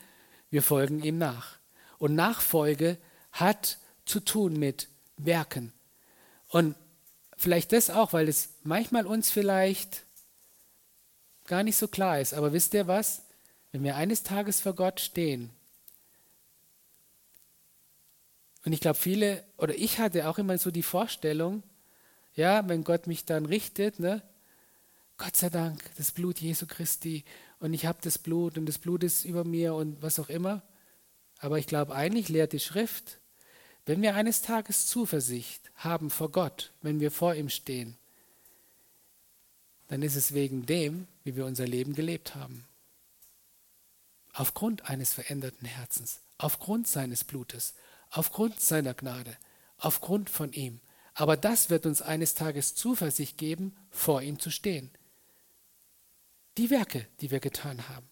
wir folgen ihm nach. Und Nachfolge hat zu tun mit Werken. Und vielleicht das auch, weil es manchmal uns vielleicht gar nicht so klar ist. Aber wisst ihr was? Wenn wir eines Tages vor Gott stehen, und ich glaube, viele, oder ich hatte auch immer so die Vorstellung, ja, wenn Gott mich dann richtet, ne, Gott sei Dank, das Blut Jesu Christi und ich habe das Blut und das Blut ist über mir und was auch immer. Aber ich glaube, eigentlich lehrt die Schrift, wenn wir eines Tages Zuversicht haben vor Gott, wenn wir vor ihm stehen, dann ist es wegen dem, wie wir unser Leben gelebt haben. Aufgrund eines veränderten Herzens, aufgrund seines Blutes, aufgrund seiner Gnade, aufgrund von ihm. Aber das wird uns eines Tages Zuversicht geben, vor ihm zu stehen. Die Werke, die wir getan haben.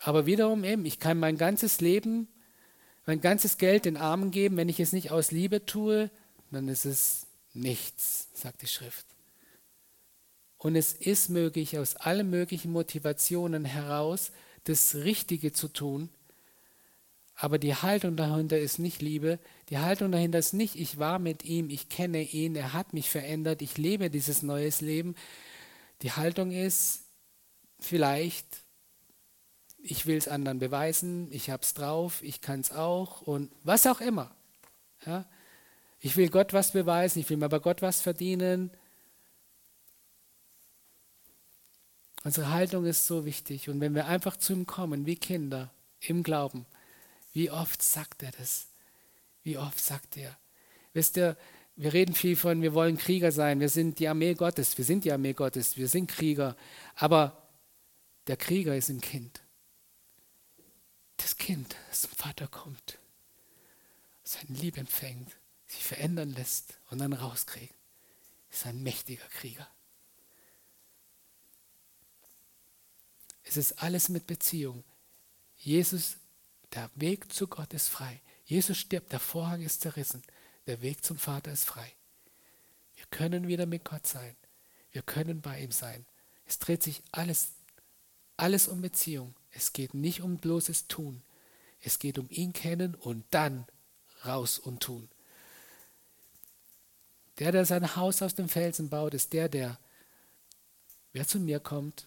Aber wiederum eben, ich kann mein ganzes Leben, mein ganzes Geld den Armen geben, wenn ich es nicht aus Liebe tue, dann ist es nichts, sagt die Schrift. Und es ist möglich, aus allen möglichen Motivationen heraus das Richtige zu tun, aber die Haltung dahinter ist nicht Liebe. Die Haltung dahinter ist nicht, ich war mit ihm, ich kenne ihn, er hat mich verändert, ich lebe dieses neues Leben. Die Haltung ist vielleicht, ich will es anderen beweisen, ich habe es drauf, ich kann es auch und was auch immer. Ja? Ich will Gott was beweisen, ich will mir bei Gott was verdienen. Unsere Haltung ist so wichtig und wenn wir einfach zu ihm kommen, wie Kinder im Glauben, wie oft sagt er das? Wie oft sagt er? Wisst ihr, wir reden viel von, wir wollen Krieger sein, wir sind die Armee Gottes, wir sind die Armee Gottes, wir sind Krieger. Aber der Krieger ist ein Kind. Das Kind, das zum Vater kommt, seine Liebe empfängt, sich verändern lässt und dann rauskriegt, ist ein mächtiger Krieger. Es ist alles mit Beziehung. Jesus der Weg zu Gott ist frei. Jesus stirbt, der Vorhang ist zerrissen. Der Weg zum Vater ist frei. Wir können wieder mit Gott sein. Wir können bei ihm sein. Es dreht sich alles, alles um Beziehung. Es geht nicht um bloßes Tun. Es geht um ihn kennen und dann raus und tun. Der, der sein Haus aus dem Felsen baut, ist der, der, wer zu mir kommt,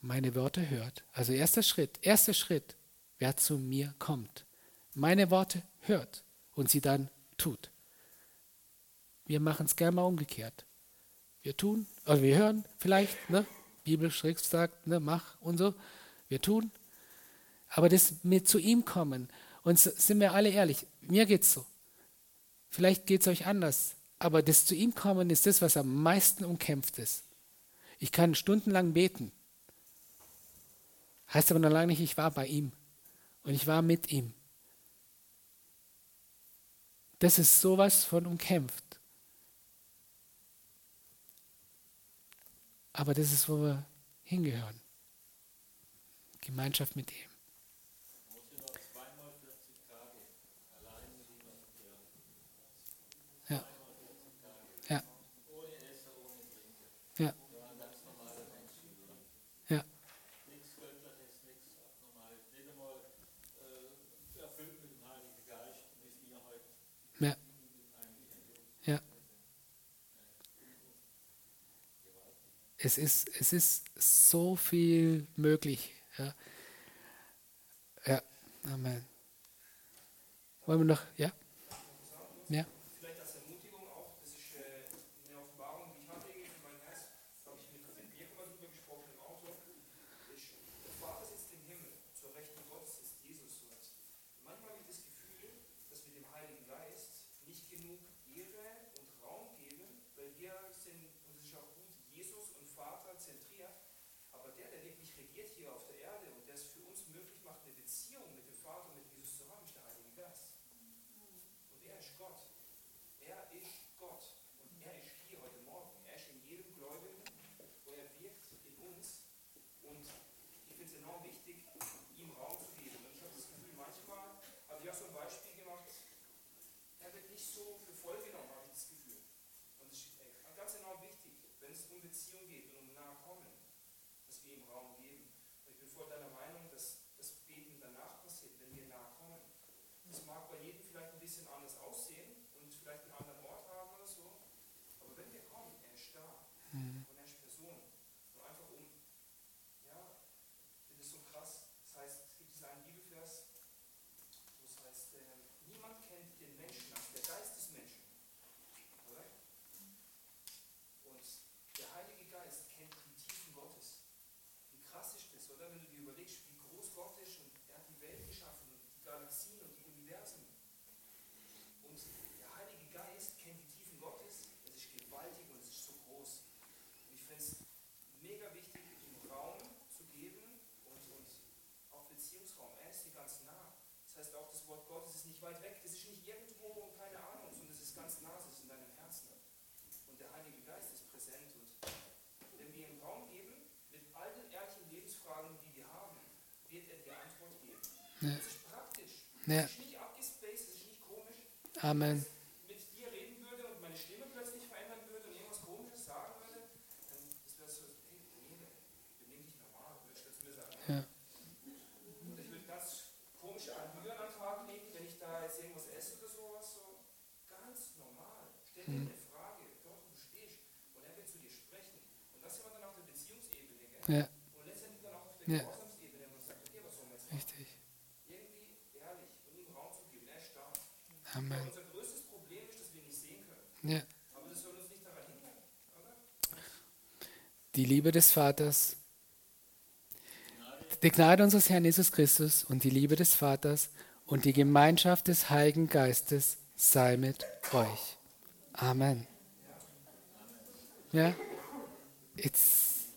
meine Worte hört. Also erster Schritt, erster Schritt, wer zu mir kommt, meine Worte hört und sie dann tut. Wir machen es gerne mal umgekehrt. Wir tun, oder wir hören vielleicht, ne? Bibelschrift sagt, ne, mach und so. Wir tun. Aber das mit zu ihm kommen, und sind wir alle ehrlich, mir geht's so. Vielleicht geht es euch anders, aber das zu ihm kommen ist das, was am meisten umkämpft ist. Ich kann stundenlang beten. Heißt aber noch lange nicht, ich war bei ihm. Und ich war mit ihm. Das ist sowas von umkämpft. Aber das ist, wo wir hingehören. Gemeinschaft mit ihm. Mose war zweimal 40 Tage allein mit ihm auf dem Berg. Ja. Zweimal 40 Tage. Ja. Ohne Essen, ohne Trinken. Ja. Es ist, es ist so viel möglich. Ja, ja. Amen. Wollen wir noch, ja? Ja. Vielleicht als Ermutigung auch, das ist äh, eine Offenbarung, die ich hatte in meinem Herz, das habe ich mit Birke mal drüber gesprochen im Auto. Ich, der Vater sitzt im Himmel, zur Rechten Gottes ist Jesus. Und manchmal habe ich das Gefühl, dass wir dem Heiligen Geist nicht genug Ehre und Raum geben, weil wir sind, und das ist auch gut, Jesus und Vater zentriert, aber der, der wirklich regiert hier auf der Erde und der es für uns möglich macht, eine Beziehung mit dem Vater, mit Jesus zu haben, ist der Heilige Geist. Und er ist Gott. Er ist Gott. Und er ist hier heute Morgen. Er ist in jedem Gläubigen, wo er wirkt in uns. Und ich finde es enorm wichtig, ihm Raum zu geben. Und ich habe das Gefühl, manchmal habe ich auch so ein Beispiel gemacht, er wird nicht so für voll genommen, habe ich das Gefühl. Und es ist äh, ganz enorm wichtig, wenn es um Beziehung geht und um Nachkommen, dass wir ihm Raum geben. Ich bin voll deiner Meinung, dass das Beten danach passiert, wenn wir nachkommen. Das mag bei jedem vielleicht ein bisschen anders aussehen und vielleicht einen anderen Ort haben oder so. Aber wenn wir kommen, er ist da. Und er ist Person. Und einfach um, ja, ich finde das so krass. Das heißt, es gibt diesen einen Bibelvers, wo es heißt, äh, niemand kennt den Menschen als der Geist des Menschen. Oder? Und der Heilige Geist kennt die Tiefen Gottes. Wie krass ist das, oder? Wenn du dir überlegst, wie groß Gott ist und er hat die Welt geschaffen und die Galaxien und die Universen. Und der Heilige Geist kennt die Tiefen Gottes. Es ist gewaltig und es ist so groß. Und ich finde es mega wichtig, ihm Raum zu geben und, und auch Beziehungsraum. Er ist hier ganz nah. Das heißt auch, das Wort Gottes ist nicht weit weg. Das ist nicht irgendwo und keine Ahnung, sondern es ist ganz nah. Es ist in deinem Herzen. Und der Heilige Geist ist präsent. Und wenn wir ihm Raum geben, mit all den ehrlichen Lebensfragen, die wir haben, wird er dir Antwort geben. Das ist praktisch. Ja. Es ist nicht abgespaced, es ist nicht komisch. Amen. Wenn ich mit dir reden würde und meine Stimme plötzlich verändern würde und irgendwas Komisches sagen würde, dann das wäre so, hey, Nele, benimm dich normal, würdest du zu mir sagen. Ja. Und ich würde ganz komische Allüren an den Tag legen, wenn ich da jetzt irgendwas esse oder sowas, so ganz normal. Stell dir eine Frage, dort wo du stehst, und er wird zu dir sprechen. Und das sind wir dann auf der Beziehungsebene, gell? Ja, Und letztendlich dann auch auf der Ja. Gehorsamsebene, wenn man sagt, okay, was sollen wir jetzt machen? richtig. Irgendwie ehrlich und ihm Raum zu geben, er ist da. Amen. Unser größtes Problem ist, dass wir nicht sehen können. Ja. Aber das soll uns nicht daran hindern, oder? Die Liebe des Vaters, die Gnade unseres Herrn Jesus Christus und die Liebe des Vaters und die Gemeinschaft des Heiligen Geistes sei mit euch. Amen. Ja? It's,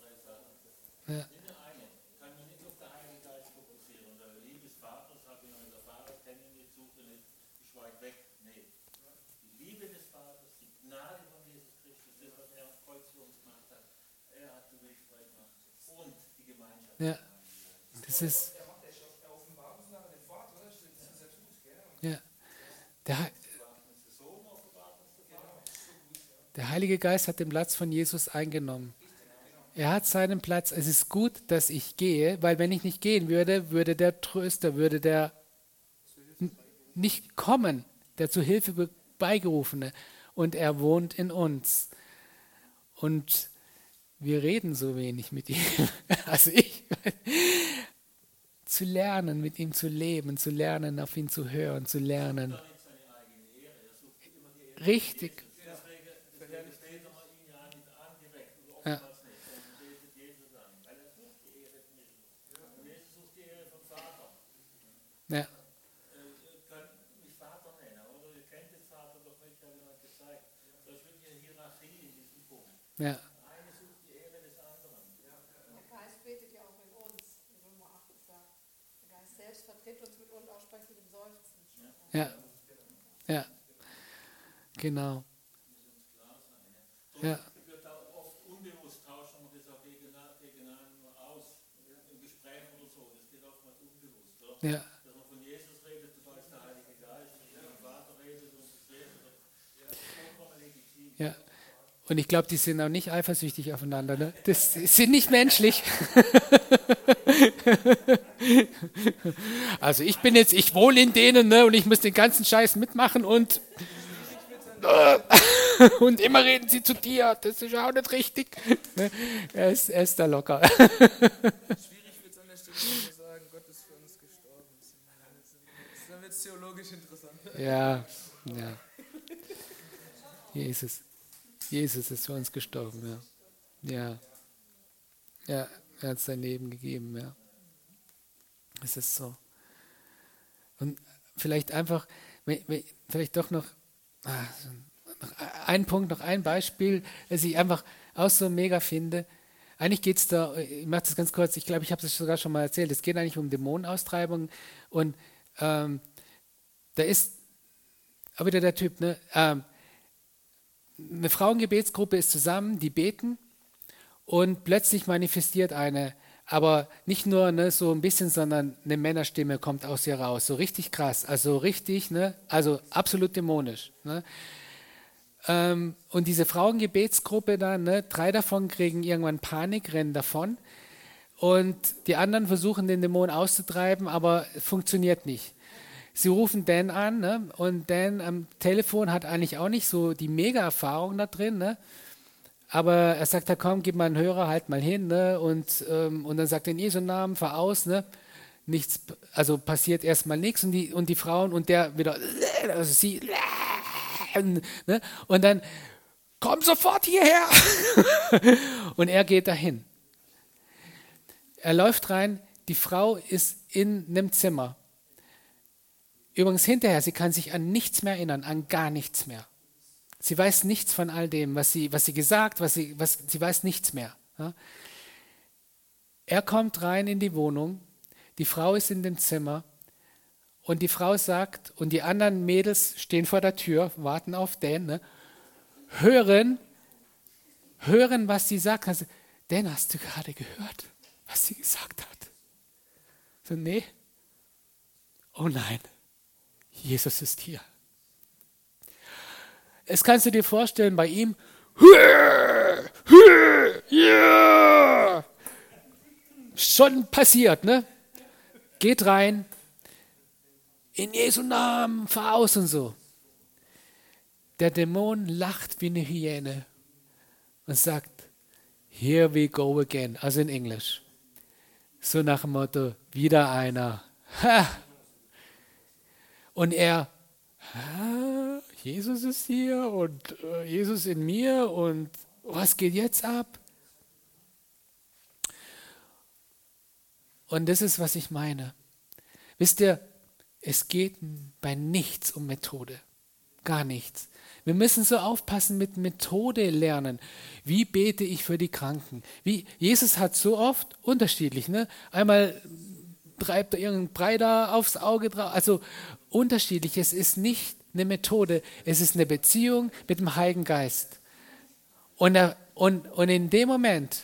ja. Ich kann mich nicht auf den Heiligen Geist fokussieren. Der Liebe des Vaters habe ich noch nicht erfahren, kenne ich nicht, suche nicht, ist weit weg. Nee. Die Liebe des Vaters, die Gnade von Jesus Christus, das, was er am Kreuz für uns gemacht hat, er hat den Weg frei gemacht. Und die Gemeinschaft. Ja. Das ist, Er macht er er offenbart uns nachher den Vater, oder? Das ist das, was er tut, gell? ja. Der, He- Das Sohn offenbart uns der Vater. Der Heilige Geist hat den Platz von Jesus eingenommen. Er hat seinen Platz. Es ist gut, dass ich gehe, weil wenn ich nicht gehen würde, würde der Tröster, würde der nicht kommen, der zu Hilfe be- beigerufene. Und er wohnt in uns. Und wir reden so wenig mit ihm. [LAUGHS] Also ich. Zu lernen, mit ihm zu leben, zu lernen, auf ihn zu hören, zu lernen. Richtig. Deswegen, deswegen beten wir ihn ja nicht an direkt, oder Ja. oftmals nicht, sondern betet Jesus an. Weil er sucht die Ehre nicht. Und Jesus sucht die Ehre vom Vater. Ja, Äh, ihr könnt mich Vater nennen, oder? Ihr kennt den Vater doch nicht, hat jemand gezeigt. Da ist wirklich eine Hierarchie in diesem Punkt. ja, Eine sucht die Ehre des anderen. Der Geist betet ja auch in uns, in Römer 8 sagt. Der Geist selbst vertritt uns mit unaussprechlichem Seufzen. ja, ja. Genau. Ja, wird da oft unbewusst tauschen wir das auch gegeneinander, gegeneinander aus. Im Gespräch oder so, das geht oftmals unbewusst. Oder? ja, Dass man von Jesus redet, da ist der Heilige Geist, wenn man vom Vater redet und das redet, das ist vollkommen legitim. Ja. Und ich glaube, die sind auch nicht eifersüchtig aufeinander. Ne? Das sind nicht menschlich. [LAUGHS] Also ich bin jetzt, ich wohne in denen ne? und ich muss den ganzen Scheiß mitmachen und [LAUGHS] und immer reden sie zu dir, das ist auch nicht richtig. Ne? Er ist, er ist da locker. [LAUGHS] Schwierig wird es an der Stelle nur sagen, Gott ist für uns gestorben. Dann wird es theologisch interessant. Ja, ja. Jesus. Jesus ist für uns gestorben, ja. Ja. Ja, er hat sein Leben gegeben, ja. Es ist so. Und vielleicht einfach, vielleicht doch noch, ah, noch ein Punkt, noch ein Beispiel, das ich einfach auch so mega finde. Eigentlich geht es da, ich mache das ganz kurz, ich glaube, ich habe das sogar schon mal erzählt, es geht eigentlich um Dämonenaustreibung und ähm, da ist aber wieder der Typ, ne? Ähm, eine Frauengebetsgruppe ist zusammen, die beten und plötzlich manifestiert eine, aber nicht nur ne, so ein bisschen, sondern eine Männerstimme kommt aus ihr raus. So richtig krass, also richtig, ne, also absolut dämonisch. Ne. Ähm, und diese Frauengebetsgruppe dann, ne, drei davon kriegen irgendwann Panik, rennen davon. Und die anderen versuchen den Dämon auszutreiben, aber funktioniert nicht. Sie rufen Dan an ne? und Dan am Telefon hat eigentlich auch nicht so die Mega-Erfahrung da drin. Ne? Aber er sagt, ja, komm, gib mal einen Hörer, halt mal hin. Ne? Und, ähm, und dann sagt er in Jesu Namen, fahr aus. Ne? Nichts, also passiert erstmal nichts. Und die, und die Frauen und der wieder, also sie, ne? und dann, komm sofort hierher. [LAUGHS] und er geht dahin. Er läuft rein, die Frau ist in einem Zimmer Übrigens hinterher, sie kann sich an nichts mehr erinnern, an gar nichts mehr. Sie weiß nichts von all dem, was sie, was sie gesagt, was sie, was, sie weiß nichts mehr. Ja? Er kommt rein in die Wohnung, die Frau ist in dem Zimmer und die Frau sagt, und die anderen Mädels stehen vor der Tür, warten auf Dan, ne? hören, hören, was sie sagt. Also, Dan, hast du gerade gehört, was sie gesagt hat? So, nee. Oh nein. Jesus ist hier. Es kannst du dir vorstellen bei ihm. Schon passiert, ne? Geht rein. In Jesu Namen, fahr aus und so. Der Dämon lacht wie eine Hyäne und sagt, Here we go again, also in Englisch. So nach dem Motto, wieder einer. Ha, und er, Jesus ist hier und äh, Jesus in mir und was geht jetzt ab? Und das ist, was ich meine. Wisst ihr, es geht bei nichts um Methode. Gar nichts. Wir müssen so aufpassen mit Methode lernen. Wie bete ich für die Kranken? Wie, Jesus hat so oft unterschiedlich. Ne? Einmal treibt er irgendeinen Brei da aufs Auge drauf. Also unterschiedlich. Es ist nicht eine Methode, es ist eine Beziehung mit dem Heiligen Geist. Und, er, und, und in dem Moment,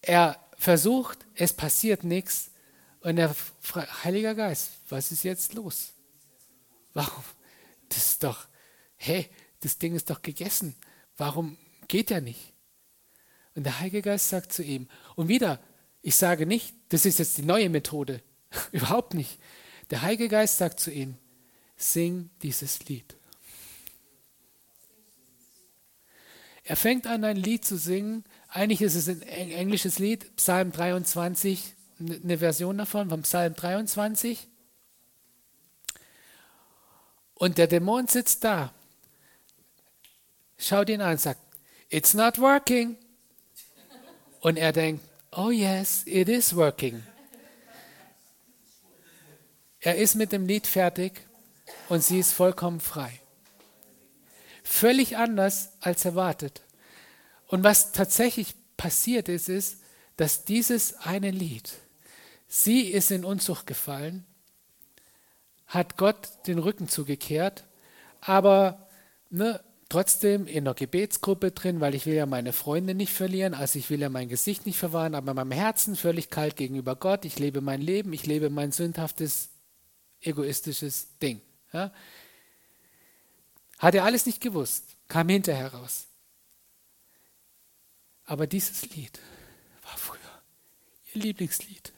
er versucht, es passiert nichts. Und der Heiliger Geist, was ist jetzt los? Warum? Das ist doch, hey, das Ding ist doch gegessen. Warum geht er nicht? Und der Heilige Geist sagt zu ihm, und wieder, ich sage nicht, das ist jetzt die neue Methode. [LAUGHS] Überhaupt nicht. Der Heilige Geist sagt zu ihm, sing dieses Lied. Er fängt an, ein Lied zu singen. Eigentlich ist es ein englisches Lied, Psalm 23, eine Version davon, vom Psalm 23. Und der Dämon sitzt da, schaut ihn an und sagt, It's not working. Und er denkt, Oh yes, it is working. Er ist mit dem Lied fertig und sie ist vollkommen frei. Völlig anders als erwartet. Und was tatsächlich passiert ist, ist, dass dieses eine Lied, sie ist in Unzucht gefallen, hat Gott den Rücken zugekehrt, aber ne, trotzdem in der Gebetsgruppe drin, weil ich will ja meine Freunde nicht verlieren, also ich will ja mein Gesicht nicht verwahren, aber in meinem Herzen völlig kalt gegenüber Gott. Ich lebe mein Leben, ich lebe mein sündhaftes egoistisches Ding. Ja? Hat er alles nicht gewusst, kam hinterher raus. Aber dieses Lied war früher ihr Lieblingslied.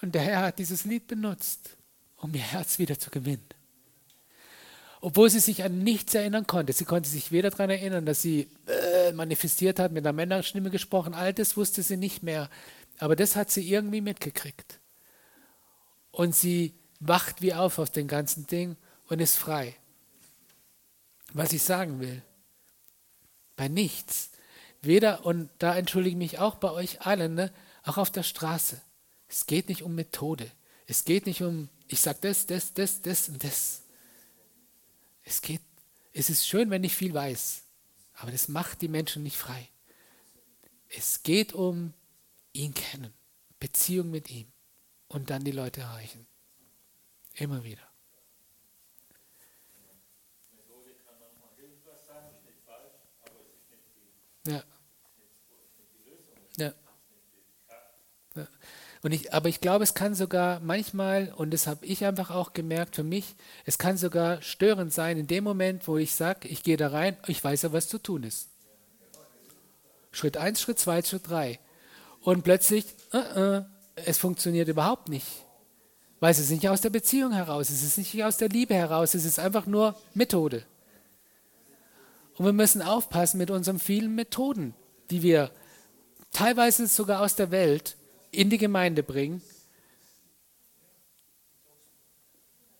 Und der Herr hat dieses Lied benutzt, um ihr Herz wieder zu gewinnen. Obwohl sie sich an nichts erinnern konnte. Sie konnte sich weder daran erinnern, dass sie äh, manifestiert hat, mit einer Männerstimme gesprochen. All das wusste sie nicht mehr. Aber das hat sie irgendwie mitgekriegt. Und sie wacht wie auf aus dem ganzen Ding und ist frei. Was ich sagen will, bei nichts, weder, und da entschuldige ich mich auch bei euch allen, ne, auch auf der Straße. Es geht nicht um Methode. Es geht nicht um, ich sage das, das, das, das und das. Es geht, es ist schön, wenn ich viel weiß, aber das macht die Menschen nicht frei. Es geht um ihn kennen, Beziehung mit ihm und dann die Leute erreichen. Immer wieder. Ja. ja. Und ich, aber ich glaube, es kann sogar manchmal, und das habe ich einfach auch gemerkt für mich, es kann sogar störend sein in dem Moment, wo ich sage, ich gehe da rein, ich weiß ja, was zu tun ist. Schritt 1, Schritt 2, Schritt 3. Und plötzlich, uh -uh, es funktioniert überhaupt nicht. Weil es ist nicht aus der Beziehung heraus, es ist nicht aus der Liebe heraus, es ist einfach nur Methode. Und wir müssen aufpassen mit unseren vielen Methoden, die wir teilweise sogar aus der Welt in die Gemeinde bringen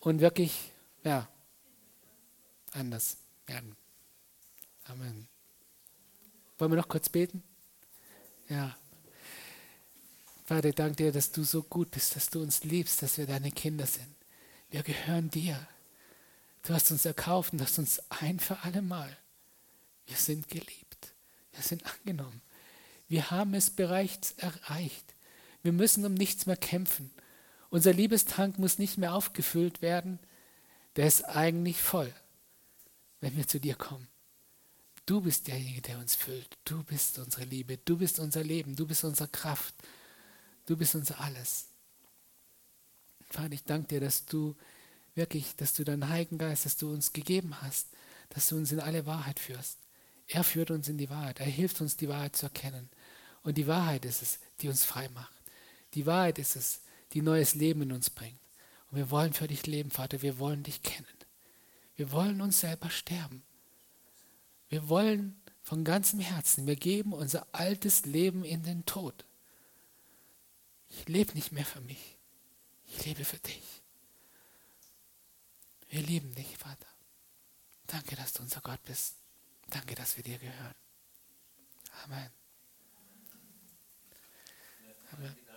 und wirklich, ja, anders werden. Amen. Wollen wir noch kurz beten? Ja. Vater, danke dir, dass du so gut bist, dass du uns liebst, dass wir deine Kinder sind. Wir gehören dir. Du hast uns erkauft und hast uns ein für alle Mal. Wir sind geliebt. Wir sind angenommen. Wir haben es bereits erreicht. Wir müssen um nichts mehr kämpfen. Unser Liebestank muss nicht mehr aufgefüllt werden. Der ist eigentlich voll, wenn wir zu dir kommen. Du bist derjenige, der uns füllt. Du bist unsere Liebe. Du bist unser Leben. Du bist unsere Kraft. Du bist unser alles. Vater, ich danke dir, dass du wirklich, dass du deinen Heiligen Geist, dass du uns gegeben hast, dass du uns in alle Wahrheit führst. Er führt uns in die Wahrheit. Er hilft uns, die Wahrheit zu erkennen. Und die Wahrheit ist es, die uns frei macht. Die Wahrheit ist es, die neues Leben in uns bringt. Und wir wollen für dich leben, Vater. Wir wollen dich kennen. Wir wollen uns selber sterben. Wir wollen von ganzem Herzen, wir geben unser altes Leben in den Tod. Ich lebe nicht mehr für mich. Ich lebe für dich. Wir lieben dich, Vater. Danke, dass du unser Gott bist. Danke, dass wir dir gehören. Amen. Amen.